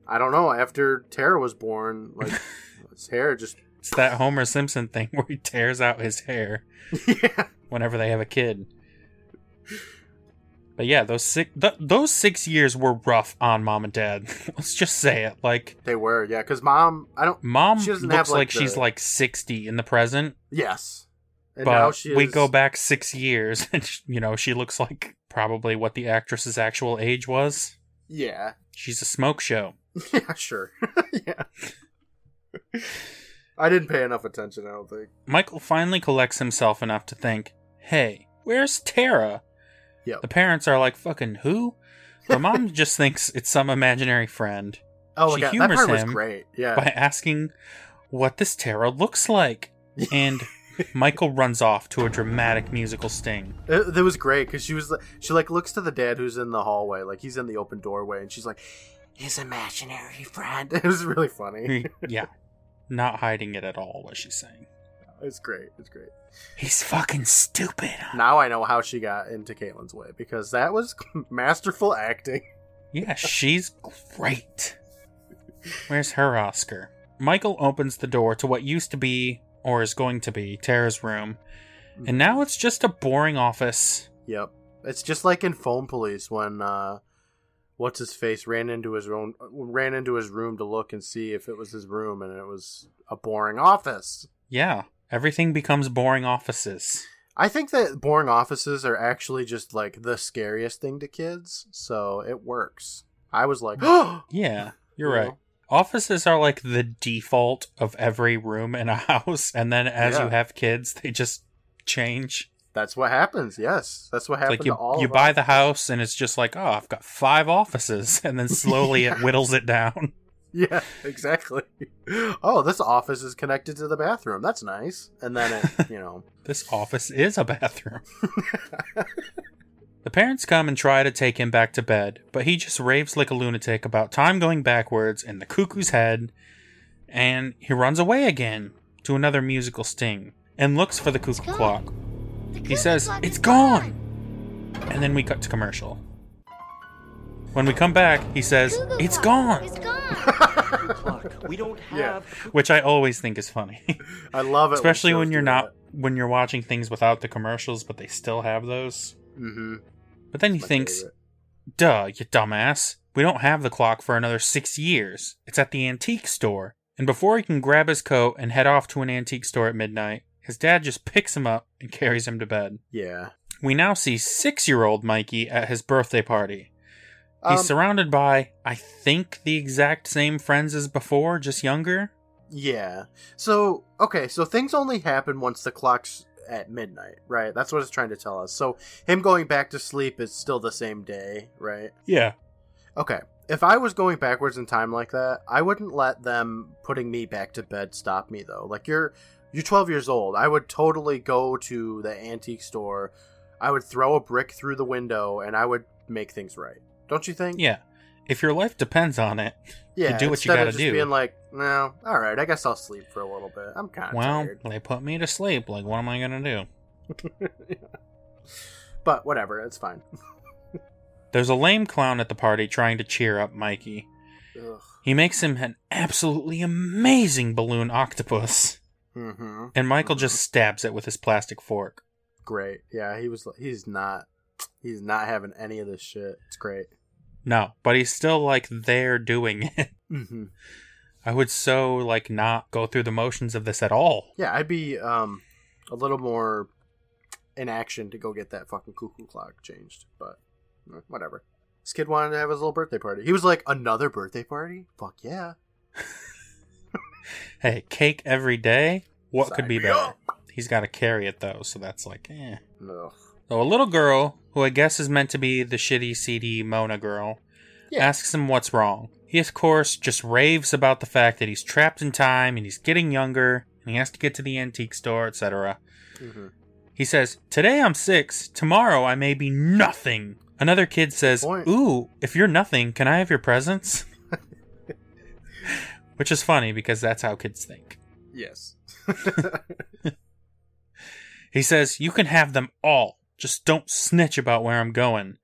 I don't know. After Tara was born, like his hair just It's that Homer Simpson thing where he tears out his hair yeah. whenever they have a kid. But yeah, those six th- those six years were rough on mom and dad. Let's just say it. Like They were, yeah. Because mom, I don't. Mom She doesn't looks have, like, like, she's like 60 in the present, Yes, and now but she we go back six years and, sh- you know, she looks like probably what the actress's actual age was. Yeah, She's a smoke show. yeah, sure, yeah. I didn't pay enough attention. I don't think. Michael finally collects himself enough to think, hey, where's Tara? Yep. The parents are like, fucking who? But mom just thinks it's some imaginary friend Oh, She God, that humors part was great. Yeah, by asking what this Tara looks like. And Michael runs off to a dramatic musical sting. it, it was great because she was like, she like looks to the dad who's in the hallway, like he's in the open doorway, and she's like, his imaginary friend. It was really funny. yeah. Not hiding it at all, what she's saying. It's great. It's great. He's fucking stupid. Now I know how she got into Caitlin's way because that was masterful acting. Yeah, she's great. Where's her Oscar? Michael opens the door to what used to be, or is going to be, Tara's room, and now it's just a boring office. Yep. It's just like in Phone Police when uh what's his face ran into his own ran into his room to look and see if it was his room and it was a boring office. Yeah, everything becomes boring offices. I think that boring offices are actually just like the scariest thing to kids, so it works. I was like, "Oh, Yeah, you're right. Offices are like the default of every room in a house, and then as Yeah. you have kids, they just change. That's what happens. Yes, that's what happens. like you, to all. you of buy us. the house, and it's just like, oh, I've got five offices, and then slowly it whittles it down. Yeah, exactly. Oh, this office is connected to the bathroom. That's nice. And then it, you know, This office is a bathroom. the parents come and try to take him back to bed, but he just raves like a lunatic about time going backwards and the cuckoo's head, and he runs away again to another musical sting and looks for the cuckoo clock. The He says, clock It's is gone! And then we cut to commercial. When we come back, he says, Cuckoo It's clock. gone! It's gone. We don't Yeah. Which I always think is funny. I love it, Especially when you're not when you're watching things without the commercials, but they still have those. Mm-hmm. But then he thinks, Duh, you dumbass. We don't have the clock for another six years. It's at the antique store. And before he can grab his coat and head off to an antique store at midnight, his dad just picks him up and carries him to bed. Yeah. We now see six year old Mikey at his birthday party. He's Um, surrounded by, I think, the exact same friends as before, just younger. Yeah. So okay, so things only happen once the clock's at midnight, right? That's what it's trying to tell us. So him going back to sleep is still the same day, right? Yeah. Okay. If I was going backwards in time like that, I wouldn't let them putting me back to bed stop me though. Like you're you're 12 years old. I would totally go to the antique store. I would throw a brick through the window and I would make things right. Don't you think? Yeah. If your life depends on it, Yeah. do what you gotta of just do. Being like, no, all right, I guess I'll sleep for a little bit. I'm kind of well, tired. they put me to sleep. Like, what am I to do? But whatever, it's fine. There's a lame clown at the party trying to cheer up Mikey. Ugh. He makes him an absolutely amazing balloon octopus, Mm-hmm. and Michael just stabs it with his plastic fork. Great. Yeah, he was. He's not. He's not having any of this shit. It's great. No, but he's still like there doing it. Mm-hmm. I would so like not go through the motions of this at all. Yeah, I'd be um a little more in action to go get that fucking cuckoo clock changed, but eh, whatever. This kid wanted to have his little birthday party. He was like, another birthday party? Fuck yeah. Hey, cake every day? What Sign could be better? up. He's got to carry it though, so that's like, eh. Ugh. So a little girl, who I guess is meant to be the shitty, seedy Mona girl, Yeah. asks him what's wrong. He, of course, just raves about the fact that he's trapped in time and he's getting younger and he has to get to the antique store, etc. Mhm. He says, Today I'm six, tomorrow I may be nothing. Another kid says. Ooh, if you're nothing, can I have your presents? Which is funny because that's how kids think. Yes. He says, You can have them all. Just don't snitch about where I'm going.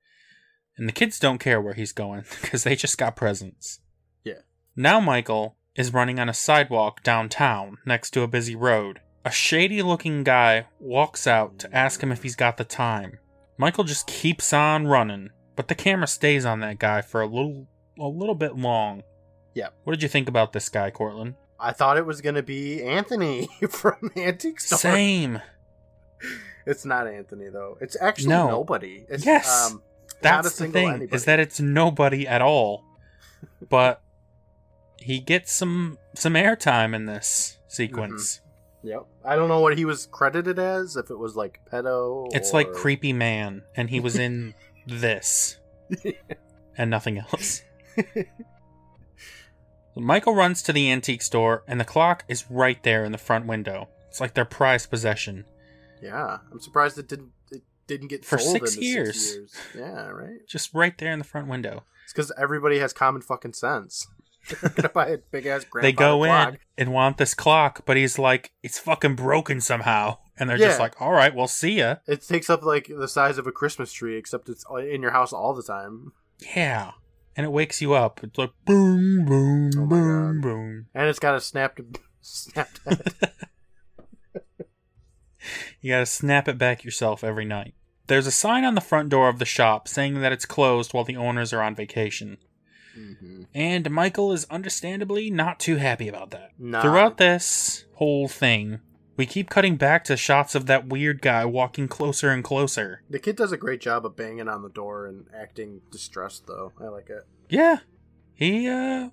And the kids don't care where he's going because they just got presents. Yeah. Now Michael is running on a sidewalk downtown next to a busy road. A shady looking guy walks out to ask him if he's got the time. Michael just keeps on running, but the camera stays on that guy for a little a little bit long. Yeah. What did you think about this guy, Courtland? I thought it was gonna be Anthony from Antique Store. Same. It's not Anthony though. It's actually No. nobody. It's, Yes. Um, That's the thing anybody. is that it's nobody at all, but he gets some some airtime in this sequence. Yep. I don't know what he was credited as. If it was like pedo. It's or... like creepy man, and he was in this and nothing else. Michael runs to the antique store, and the clock is right there in the front window. It's like their prized possession. Yeah, I'm surprised it didn't. It didn't get For sold six in the years. Six years. Yeah, right. Just right there in the front window. It's because everybody has common fucking sense. Gonna buy a big ass they go clock. in and want this clock, but he's like, it's fucking broken somehow. And they're just like, all right, we'll see ya. It takes up like the size of a Christmas tree, except it's in your house all the time, Yeah. And it wakes you up. It's like boom, boom, Oh boom, boom. and it's got a snapped snapped head. You gotta snap it back yourself every night. There's a sign on the front door of the shop saying that it's closed while the owners are on vacation. mm-hmm. And Michael is understandably not too happy about that. Nah. Throughout this whole thing, we keep cutting back to shots of that weird guy walking closer and closer. The kid does a great job of banging on the door and acting distressed, though. I like it. Yeah, he, uh,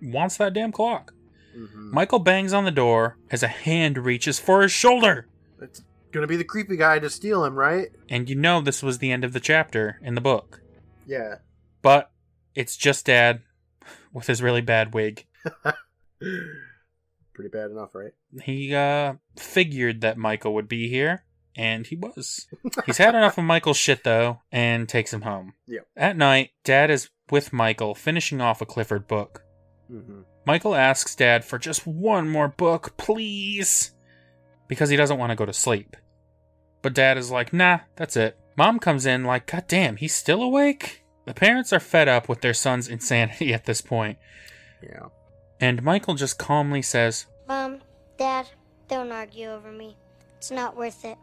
wants that damn clock. hmm Michael bangs on the door as a hand reaches for his shoulder. It's gonna be the creepy guy to steal him, right? And you know this was the end of the chapter in the book. Yeah. But it's just Dad with his really bad wig. Pretty bad enough, right? He uh figured that Michael would be here, and he was. He's had enough of Michael's shit though, and takes him home. Yep. At night, Dad is with Michael finishing off a Clifford book. Mm-hmm. Michael asks Dad for just one more book, please, because he doesn't want to go to sleep. But Dad is like, nah, that's it. Mom comes in like, God damn, he's still awake? The parents are fed up with their son's insanity at this point, Yeah. and Michael just calmly says, Mom, Dad, don't argue over me. It's not worth it.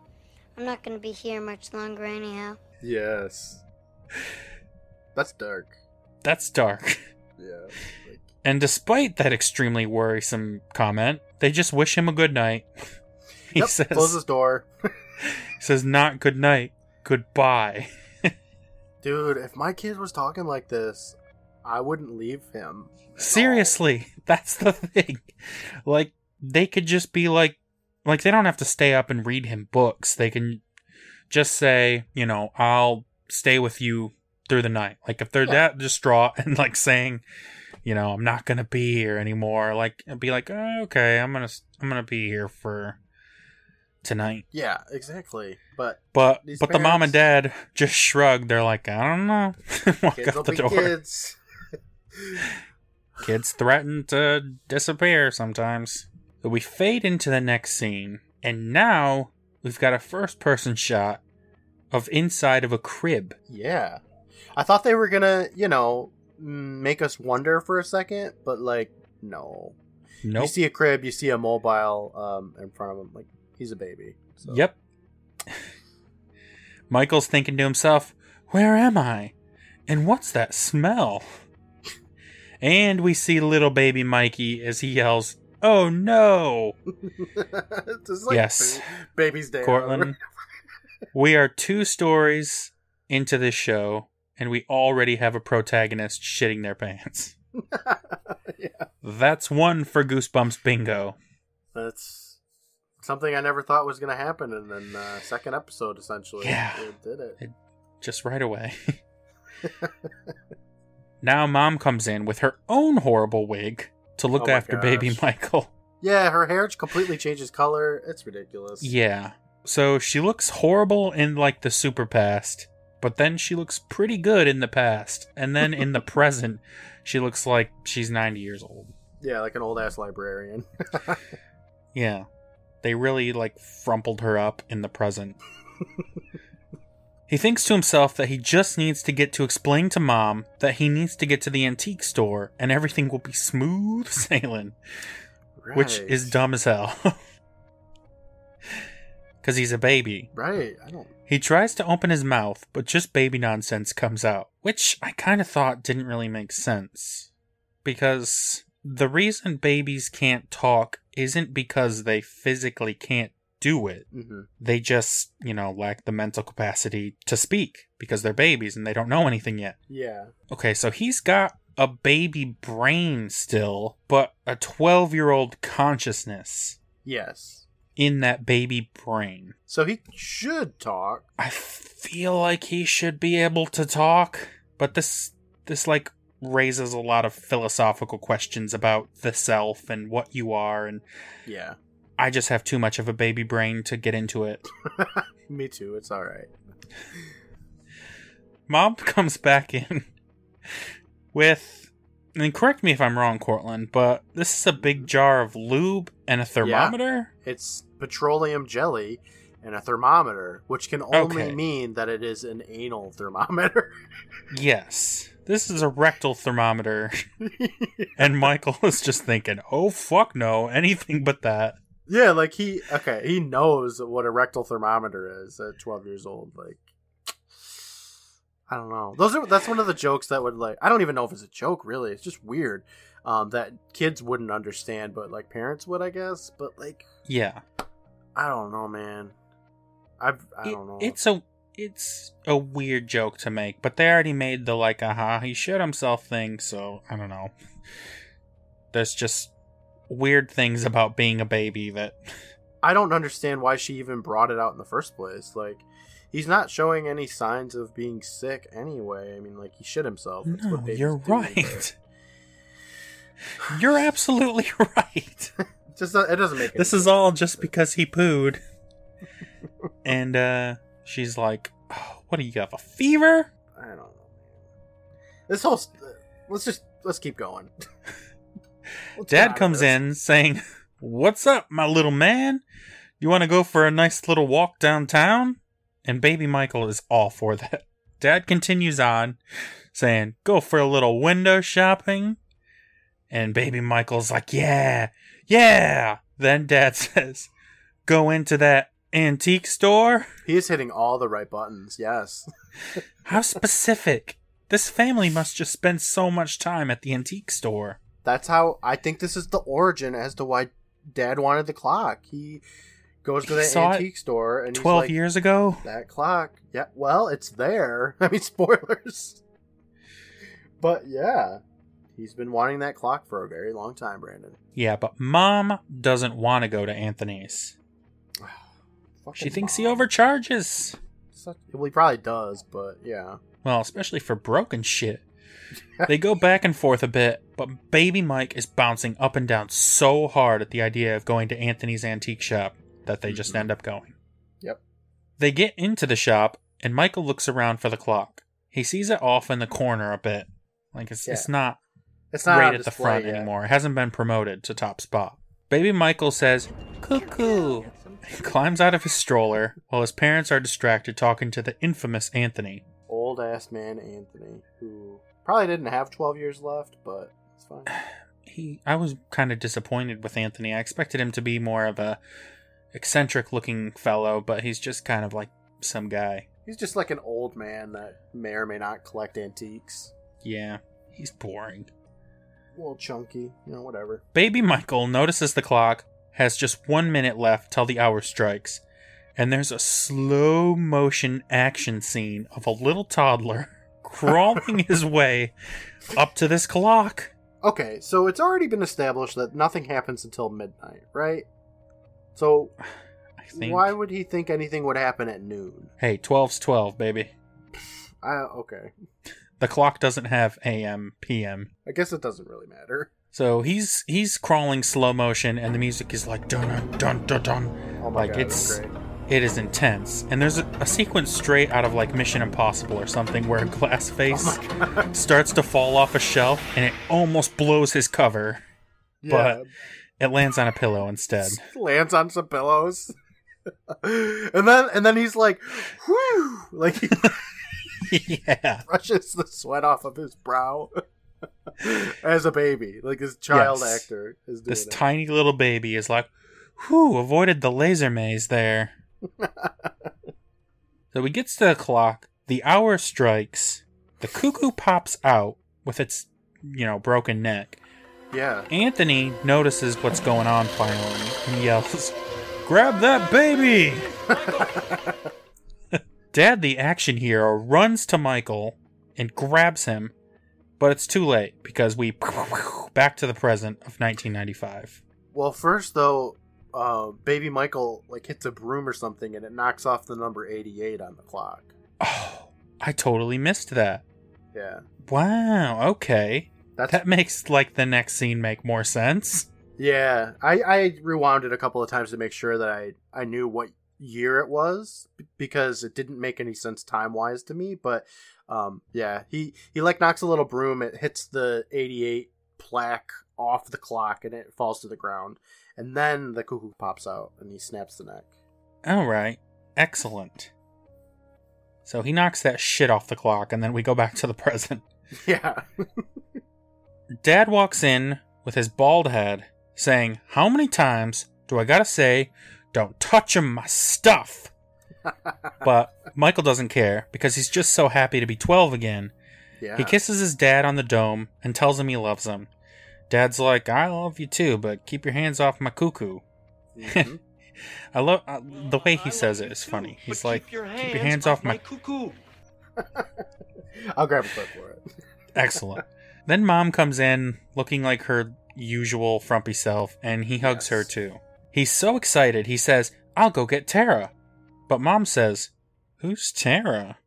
I'm not gonna be here much longer anyhow. Yes. That's dark. That's dark. Yeah. Like, And despite that extremely worrisome comment, they just wish him a good night. He yep, says, close his door. he says, not good night, goodbye. Dude, if my kid was talking like this, I wouldn't leave him. Seriously, that's the thing. Like, they could just be like, like, they don't have to stay up and read him books. They can just say, you know, I'll stay with you through the night. Like, if they're Yeah. that distraught and like saying, you know, I'm not gonna be here anymore, like, be like, oh, okay, I'm gonna, I'm gonna be here for tonight. Yeah, exactly. But But but the mom and dad just shrugged. They're like, I don't know. Walk kids out the door. kids. Kids threaten to disappear sometimes. So we fade into the next scene, and now we've got a first person shot of inside of a crib. Yeah. I thought they were gonna, you know, make us wonder for a second, but like, no. You see a crib, you see a mobile um, in front of them. Like, he's a baby. So. Yep. Michael's thinking to himself, Where am I? And what's that smell? And we see little baby Mikey as he yells, Oh no! Like Yes. ba- baby's day. Courtland. we are two stories into this show, and we already have a protagonist shitting their pants. yeah. That's one for Goosebumps Bingo. That's something I never thought was gonna happen, and then uh, second episode essentially, Yeah. it did it. Just right away. now, mom comes in with her own horrible wig to look Oh after baby. Michael. Yeah, her hair completely changes color. It's ridiculous. Yeah. So she looks horrible in like the super past, but then she looks pretty good in the past. And then in the present, she looks like she's 90 years old. Yeah, like an old ass librarian. Yeah. They really like frumpled her up in the present. he thinks to himself that he just needs to get to explain to mom that he needs to get to the antique store and everything will be smooth sailing, which is dumb as hell. Cuz he's a baby. Right. I don't. He tries to open his mouth, but just baby nonsense comes out, which I kind of thought didn't really make sense. Because the reason babies can't talk isn't because they physically can't do it. hmm They just, you know, lack the mental capacity to speak because they're babies and they don't know anything yet. Yeah. Okay, so he's got a baby brain still, but a 12 year old consciousness Yes. in that baby brain. So he should talk. I feel like he should be able to talk, but this this like raises a lot of philosophical questions about the self and what you are and Yeah. I just have too much of a baby brain to get into it. Me too. It's all right. Mom comes back in with and correct me if I'm wrong, Courtland, but this is a big mm-hmm. jar of lube and a thermometer? It's petroleum jelly and a thermometer, which can only Okay. mean that it is an anal thermometer. Yes. This is a rectal thermometer. and Michael is just thinking, oh, fuck no, anything but that. yeah, like he okay, he knows what a rectal thermometer is at 12 years old. Like I don't know. Those are that's one of the jokes that would like I don't even know if it's a joke really. It's just weird. Um, that kids wouldn't understand, but like parents would, I guess. But like, Yeah. I don't know, man. I've I It- don't know. It's a it's a weird joke to make, but they already made the like aha he shit himself thing, so I don't know. There's just weird things about being a baby that I don't understand why she even brought it out in the first place. Like, he's not showing any signs of being sick anyway. I mean, like he shit himself. That's No, you're right. You're absolutely right. Just it doesn't make. This is all just because he pooed. and uh she's like, oh, "What do you have a fever?" I don't know. This whole. Let's just let's keep going. Let's Dad comes in saying, What's up, my little man? You want to go for a nice little walk downtown? And baby Michael is all for that. Dad continues on, saying, Go for a little window shopping. And baby Michael's like, Yeah, yeah. Then Dad says, Go into that antique store. He is hitting all the right buttons. Yes. How specific. This family must just spend so much time at the antique store. That's how I think this is the origin as to why Dad wanted the clock. He goes to He the antique store and he's 12 like, years ago? that clock. Yeah, well, it's there. I mean, spoilers. But yeah, he's been wanting that clock for a very long time, Brandon. Yeah, but mom doesn't want to go to Anthony's. She thinks he overcharges. Such- Well, he probably does, but yeah. Well, especially for broken shit. They go back and forth a bit, but baby Mike is bouncing up and down so hard at the idea of going to Anthony's antique shop that they just Mhm. end up going. Yep. They get into the shop, and Michael looks around for the clock. He sees it off in the corner a bit. Like it's, it's not It's not right at the front yet. anymore. It hasn't been promoted to top spot. Baby Michael says, Cuckoo. He climbs out of his stroller while his parents are distracted talking to the infamous Anthony. Old ass man Anthony, who probably didn't have 12 years left, but it's fine. He I was kind of disappointed with Anthony. I expected him to be more of a eccentric looking fellow, but he's just kind of like some guy. He's just like an old man that may or may not collect antiques. Yeah, he's boring. A little chunky, you know, whatever. Baby Michael notices the clock has just one minute left till the hour strikes, and there's a slow motion action scene of a little toddler crawling his way up to this clock. Okay, so it's already been established that nothing happens until midnight, right? So I think. why would he think anything would happen at noon? Hey, 12's 12, baby. I, okay, The clock doesn't have AM, PM. I guess it doesn't really matter. So he's he's crawling slow motion, and the music is like dun dun dun dun. Oh my Like, god, it's-. It is intense, and there's a, a sequence straight out of like Mission Impossible or something where a glass oh face Oh starts to fall off a shelf, and it almost blows his cover. Yeah, It lands on a pillow instead. lands on some pillows, and then and then he's like, "Whew!" Like he yeah, brushes the sweat off of his brow as a baby, like his child Yes. actor is doing this it. tiny little baby is like, "Whew!" Avoided the laser maze there. so he gets to the clock. The hour strikes. The cuckoo pops out with its, you know, broken neck. yeah, Anthony notices what's going on finally and yells, Grab that baby! Dad, the action hero, runs to Michael and grabs him, but it's too late because we back to the present of 1995. Well, first though, uh, baby Michael like hits a broom or something, and it knocks off the number eighty-eight on the clock. Oh, I totally missed that. Yeah, Wow, okay. that's That makes like the next scene make more sense. yeah. I I rewound it a couple of times to make sure that I I knew what year it was because it didn't make any sense time wise to me. But um, yeah, he he like knocks a little broom, it hits the eighty-eight plaque off the clock, and it falls to the ground, and then the cuckoo pops out and he snaps the neck. All right. Excellent. So he knocks that shit off the clock, and then we go back to the present. Yeah. Dad walks in with his bald head, saying, How many times do I gotta say, don't touch him, my stuff? But Michael doesn't care because he's just so happy to be 12 again. yeah. He kisses his dad on the dome and tells him he loves him. Dad's like, I love you too, but keep your hands off my cuckoo. Mhm. I love uh, the way he says it is funny. He's like, keep your hands off my cuckoo. I'll grab a clip for it. Excellent. then mom comes in looking like her usual frumpy self, and he hugs Yes. her too. He's so excited, he says, I'll go get Tara. But mom says, Who's Tara?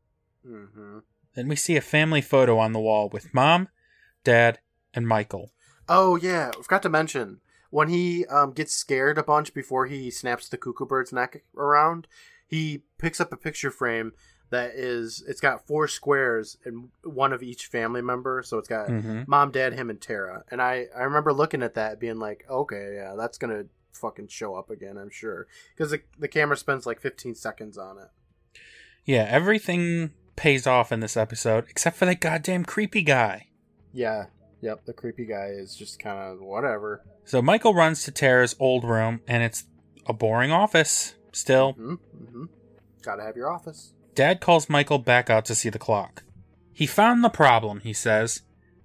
hmm Then we see a family photo on the wall with mom, dad, and Michael. Oh yeah, I forgot to mention when he um, gets scared a bunch before he snaps the cuckoo bird's neck around. He picks up a picture frame that is it's got four squares and one of each family member. So it's got Mm-hmm. mom, dad, him, and Tara. And I I remember looking at that, being like, okay, yeah, that's gonna fucking show up again, I'm sure, because the the camera spends like 15 seconds on it. Yeah, everything pays off in this episode, except for that goddamn creepy guy. Yeah. Yep. The creepy guy is just kind of whatever. So Michael runs to Tara's old room, and it's a boring office. Still, hmm hmm Gotta have your office. Dad calls Michael back out to see the clock. He found the problem, he says.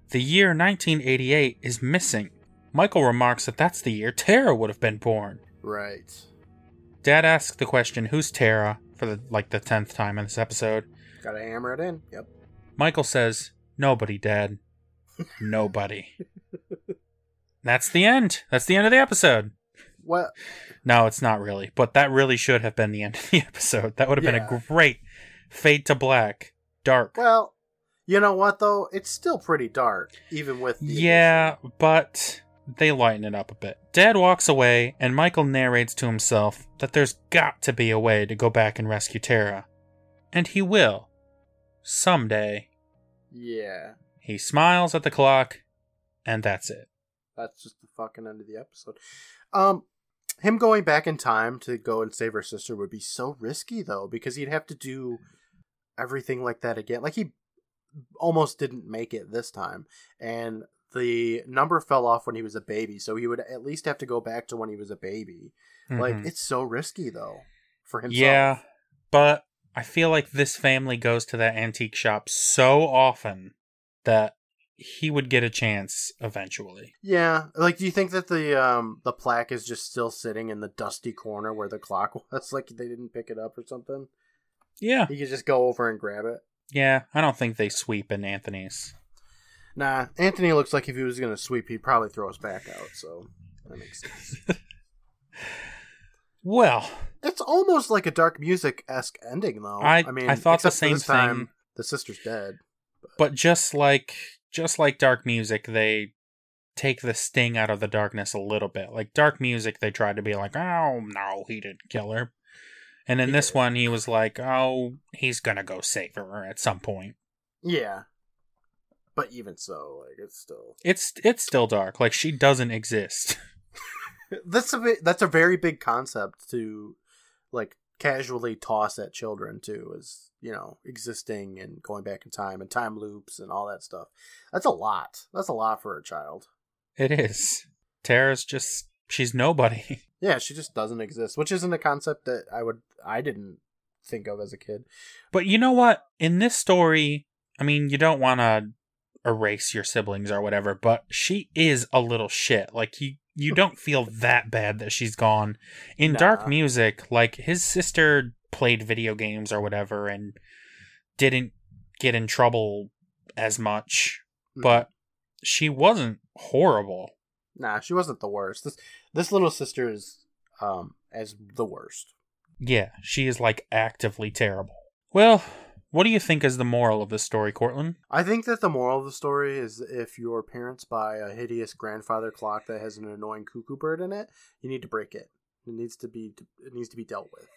The year 1988 is missing. Michael remarks that that's the year Tara would have been born. Right. Dad asks the question, "Who's Tara?" for the like the tenth time in this episode. Gotta hammer it in. Yep. Michael says, "Nobody, Dad. Nobody." That's the end. That's the end of the episode. What? No, it's not really, but that really should have been the end of the episode. That would have been a great fade to black, dark. Well, you know what though? It's still pretty dark, even with. The Yeah, but they lighten it up a bit. Dad walks away, and Michael narrates to himself that there's got to be a way to go back and rescue Tara. And he will. Someday. Yeah. He smiles at the clock, and that's it. That's just the fucking end of the episode. Um, him going back in time to go and save her sister would be so risky though, because he'd have to do everything like that again. Like he almost didn't make it this time, and the number fell off when he was a baby, so he would at least have to go back to when he was a baby. Like Mhm. it's so risky though for himself. Yeah, but I feel like this family goes to that antique shop so often that he would get a chance eventually. Yeah, like do you think that the um the plaque is just still sitting in the dusty corner where the clock was? Like they didn't pick it up or something? Yeah, He could just go over and grab it. yeah. I don't think they sweep in Anthony's. Nah, Anthony looks like if he was gonna sweep, he'd probably throw us back out. So that makes sense. Well, it's almost like a dark music esque ending, though. I- I mean, I thought the same this time, thing. The sister's dead. but just like just like dark music, they take the sting out of the darkness a little bit. Like dark music, they tried to be like, "Oh no, he didn't kill her," and in He this one, he was like, "Oh, he's gonna go save her at some point." Yeah, but even so, like it's still It's it's still dark. Like she doesn't exist. that's a bit, that's a very big concept to like casually toss at children too, is you know existing and going back in time and time loops and all that stuff. That's a lot. That's a lot for a child. It is. Tara's just she's nobody. Yeah, she just doesn't exist, which isn't a concept that I would I didn't think of as a kid. But you know what? In this story, I mean, you don't want to erase your siblings or whatever, but she is a little shit. Like you you don't feel that bad that she's gone. In Nah. dark music, like his sister played video games or whatever and didn't get in trouble as much, but she wasn't horrible. Nah, she wasn't the worst. This this little sister is um as the worst. Yeah, she is like actively terrible. Well, what do you think is the moral of this story, Courtland? I think that the moral of the story is if your parents buy a hideous grandfather clock that has an annoying cuckoo bird in it, you need to break it. It needs to be it needs to be dealt with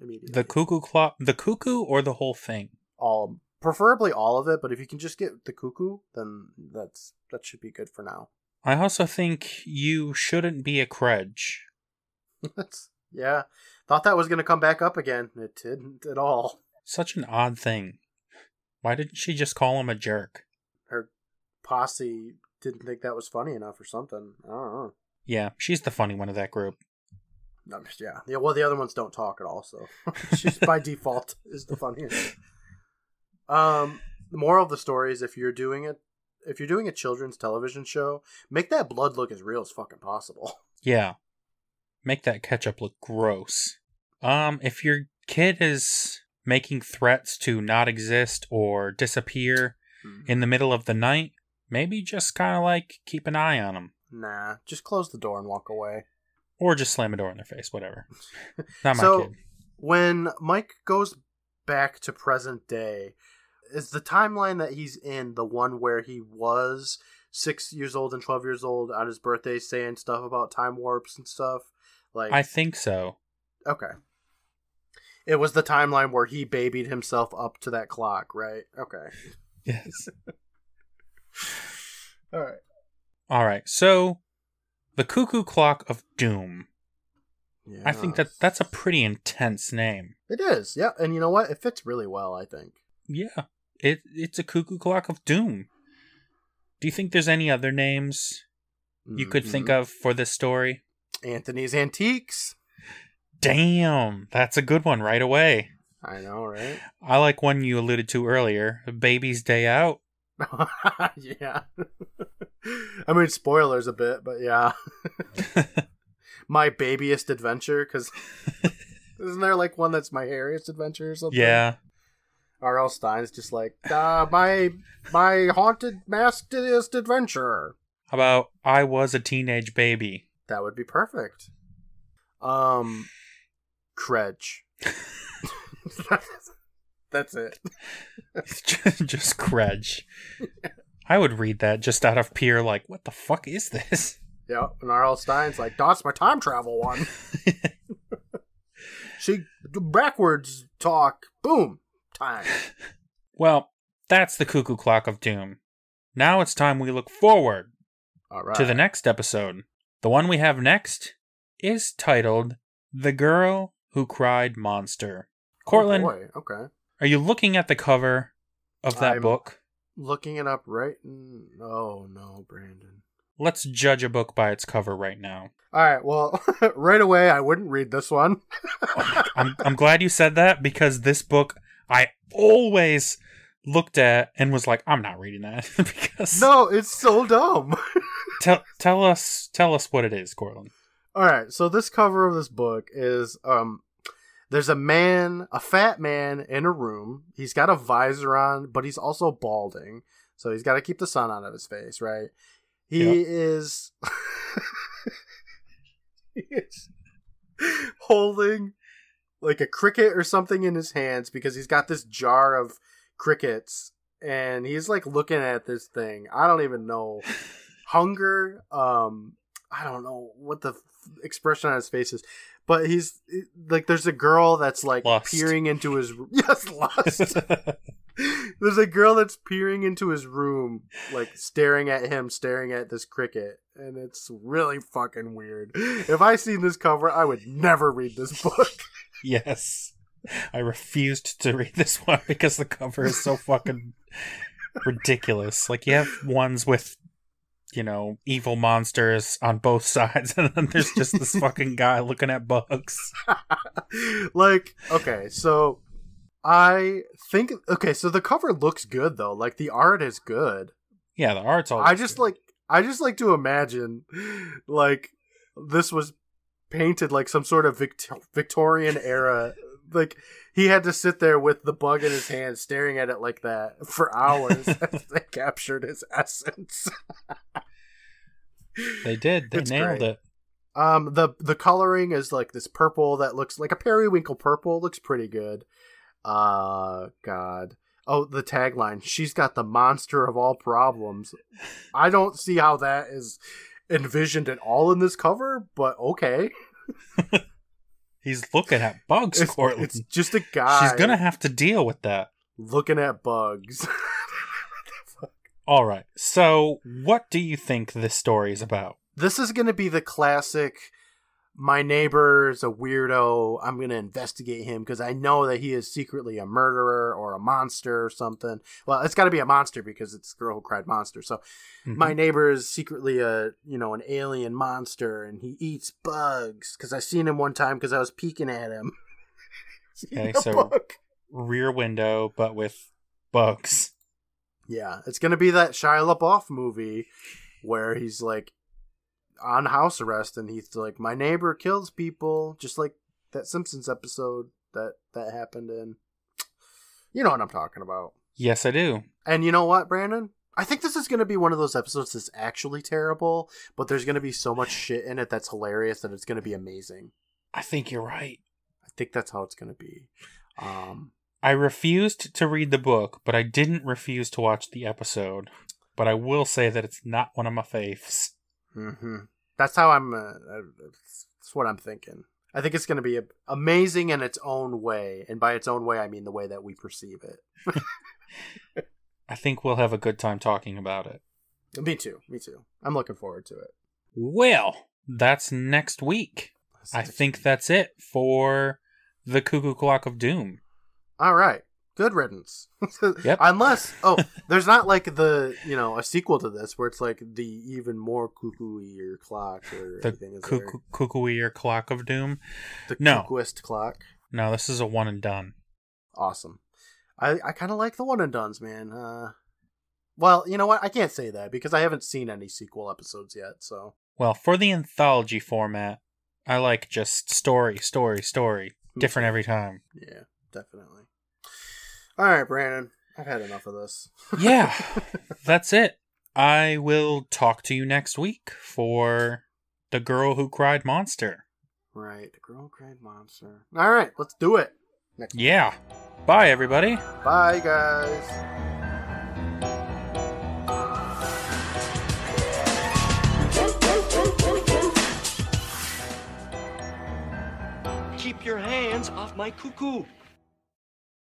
immediately. The cuckoo clock, the cuckoo, or the whole thing? all preferably all of it, but if you can just get the cuckoo, then that's that should be good for now. I also think you shouldn't be a krej. That's yeah. Thought that was gonna come back up again. It didn't at all. Such an odd thing. Why didn't she just call him a jerk? Her posse didn't think that was funny enough or something. I don't know. Yeah, she's the funny one of that group. No, yeah, yeah. Well, the other ones don't talk at all, so she's by default is the funniest. Um, the moral of the story is if you're doing it, if you're doing a children's television show, make that blood look as real as fucking possible. Yeah. Make that ketchup look gross. Um, if your kid is making threats to not exist or disappear mm-hmm. in the middle of the night, maybe just kind of like keep an eye on them. Nah, just close the door and walk away. Or just slam a door in their face, whatever. Not my so kid. when Mike goes back to present day, is the timeline that he's in the one where he was six years old and twelve years old on his birthday, saying stuff about time warps and stuff? Like, I think so. okay, it was the timeline where he babied himself up to that clock, right? Okay, Yes. all right. All right. So, the Cuckoo Clock of Doom. Yeah, I think that that's a pretty intense name. it is. Yeah, and you know what? It fits really well. I think. Yeah. It it's a cuckoo clock of doom. Do you think there's any other names you could think Mhm. of for this story? Anthony's Antiques. Damn, that's a good one right away. I know, right? I like one you alluded to earlier, Baby's Day Out. yeah. I mean, spoilers a bit, but yeah. my babyest adventure, because isn't there like one that's my hairiest adventure or something? yeah. R.L. Stine's just like, uh, my my haunted maskedest adventure. How about I was a teenage baby? That would be perfect. Um, Krej. That's it. just Krej. I would read that just out of pure like, what the fuck is this? Yeah, And R.L. Stine's like, that's my time travel one. she backwards talk. Boom. Time. Well, that's the cuckoo clock of doom. Now it's time we look forward All right. to the next episode. The one we have next is titled The Girl Who Cried Monster. Oh, Courtland, Oh. Okay. are you looking at the cover of that I'm- book? Looking it up right. n- Oh no, Brandon. Let's judge a book by its cover right now. All right. Well, right away, I wouldn't read this one. I'm I'm glad you said that because this book I always looked at and was like, I'm not reading that because no, it's so dumb. tell tell us tell us what it is, Courtland. All right, so this cover of this book is um there's a man, a fat man in a room. He's got a visor on, but he's also balding. So he's got to keep the sun out of his face, right? He is he is holding like a cricket or something in his hands because he's got this jar of crickets and he's like looking at this thing. I don't even know hunger um i don't know what the expression on his face is but he's like there's a girl that's like Lust. peering into his yes lust there's a girl that's peering into his room like staring at him staring at this cricket and it's really fucking weird if i seen this cover i would never read this book yes. I refused to read this one because the cover is so fucking ridiculous. Like you have ones with you know, evil monsters on both sides and then there's just this fucking guy looking at bugs. like okay so i think okay so the cover looks good though. Like the art is good. Yeah, the art's all I just like I just like to imagine like this was painted like some sort of Vict- Victorian era like he had to sit there with the bug in his hand staring at it like that for hours as they captured his essence. they did. They It's nailed great. it. Um the the coloring is like this purple that looks like a periwinkle purple looks pretty good. Uh god. Oh, the tagline. She's got the monster of all problems. I don't see how that is envisioned at all in this cover, but okay. He's looking at bugs, It's, Courtland. it's just a guy She's gonna have to deal with that. looking at bugs. All right. So, what do you think this story is about? this is going to be the classic my neighbor's a weirdo. I'm going to investigate him because I know that he is secretly a murderer or a monster or something. Well, it's got to be a monster because it's the girl who cried monster. So Mhm. my neighbor is secretly a, you know, an alien monster and he eats bugs because I seen him one time because I was peeking at him. Okay, so- bug. Rear Window, but with bugs. Yeah, it's gonna be that Shia LaBeouf movie where he's like on house arrest and he's like, "My neighbor kills people," just like that Simpsons episode that that happened in. You know what I'm talking about. Yes, I do. And you know what, Brandon? I think this is gonna be one of those episodes that's actually terrible, but there's gonna be so much shit in it that's hilarious that it's gonna be amazing. I think you're right. I think that's how it's gonna be. Um, I refused to read the book, but I didn't refuse to watch the episode. But I will say that it's not one of my faves. Hmm That's how I'm. Uh, that's what I'm thinking. I think it's going to be amazing in its own way, and by its own way, I mean the way that we perceive it. I think we'll have a good time talking about it. Me too. Me too. I'm looking forward to it. Well, that's next week. I think that's it for the Cuckoo Clock of Doom. All right. Good riddance. Yep. Unless, oh, there's not like the you know a sequel to this where it's like the even more cuckoo or clock or The anything. Cuckoo, cuckoo or clock of doom. The No. cuckooist clock. No, this is a one and done. Awesome. I I kind of like the one and duns, man. Uh, well, you know what? I can't say that because I haven't seen any sequel episodes yet. So Well, for the anthology format, I like just story, story, story, different every time. yeah, definitely. All right, Brandon. I've had enough of this. Yeah, that's it. I will talk to you next week for The Girl Who Cried Monster. Right, the girl cried monster. All right, let's do it. Next. Yeah. Bye, everybody. Bye, guys. Keep your hands off my cuckoo.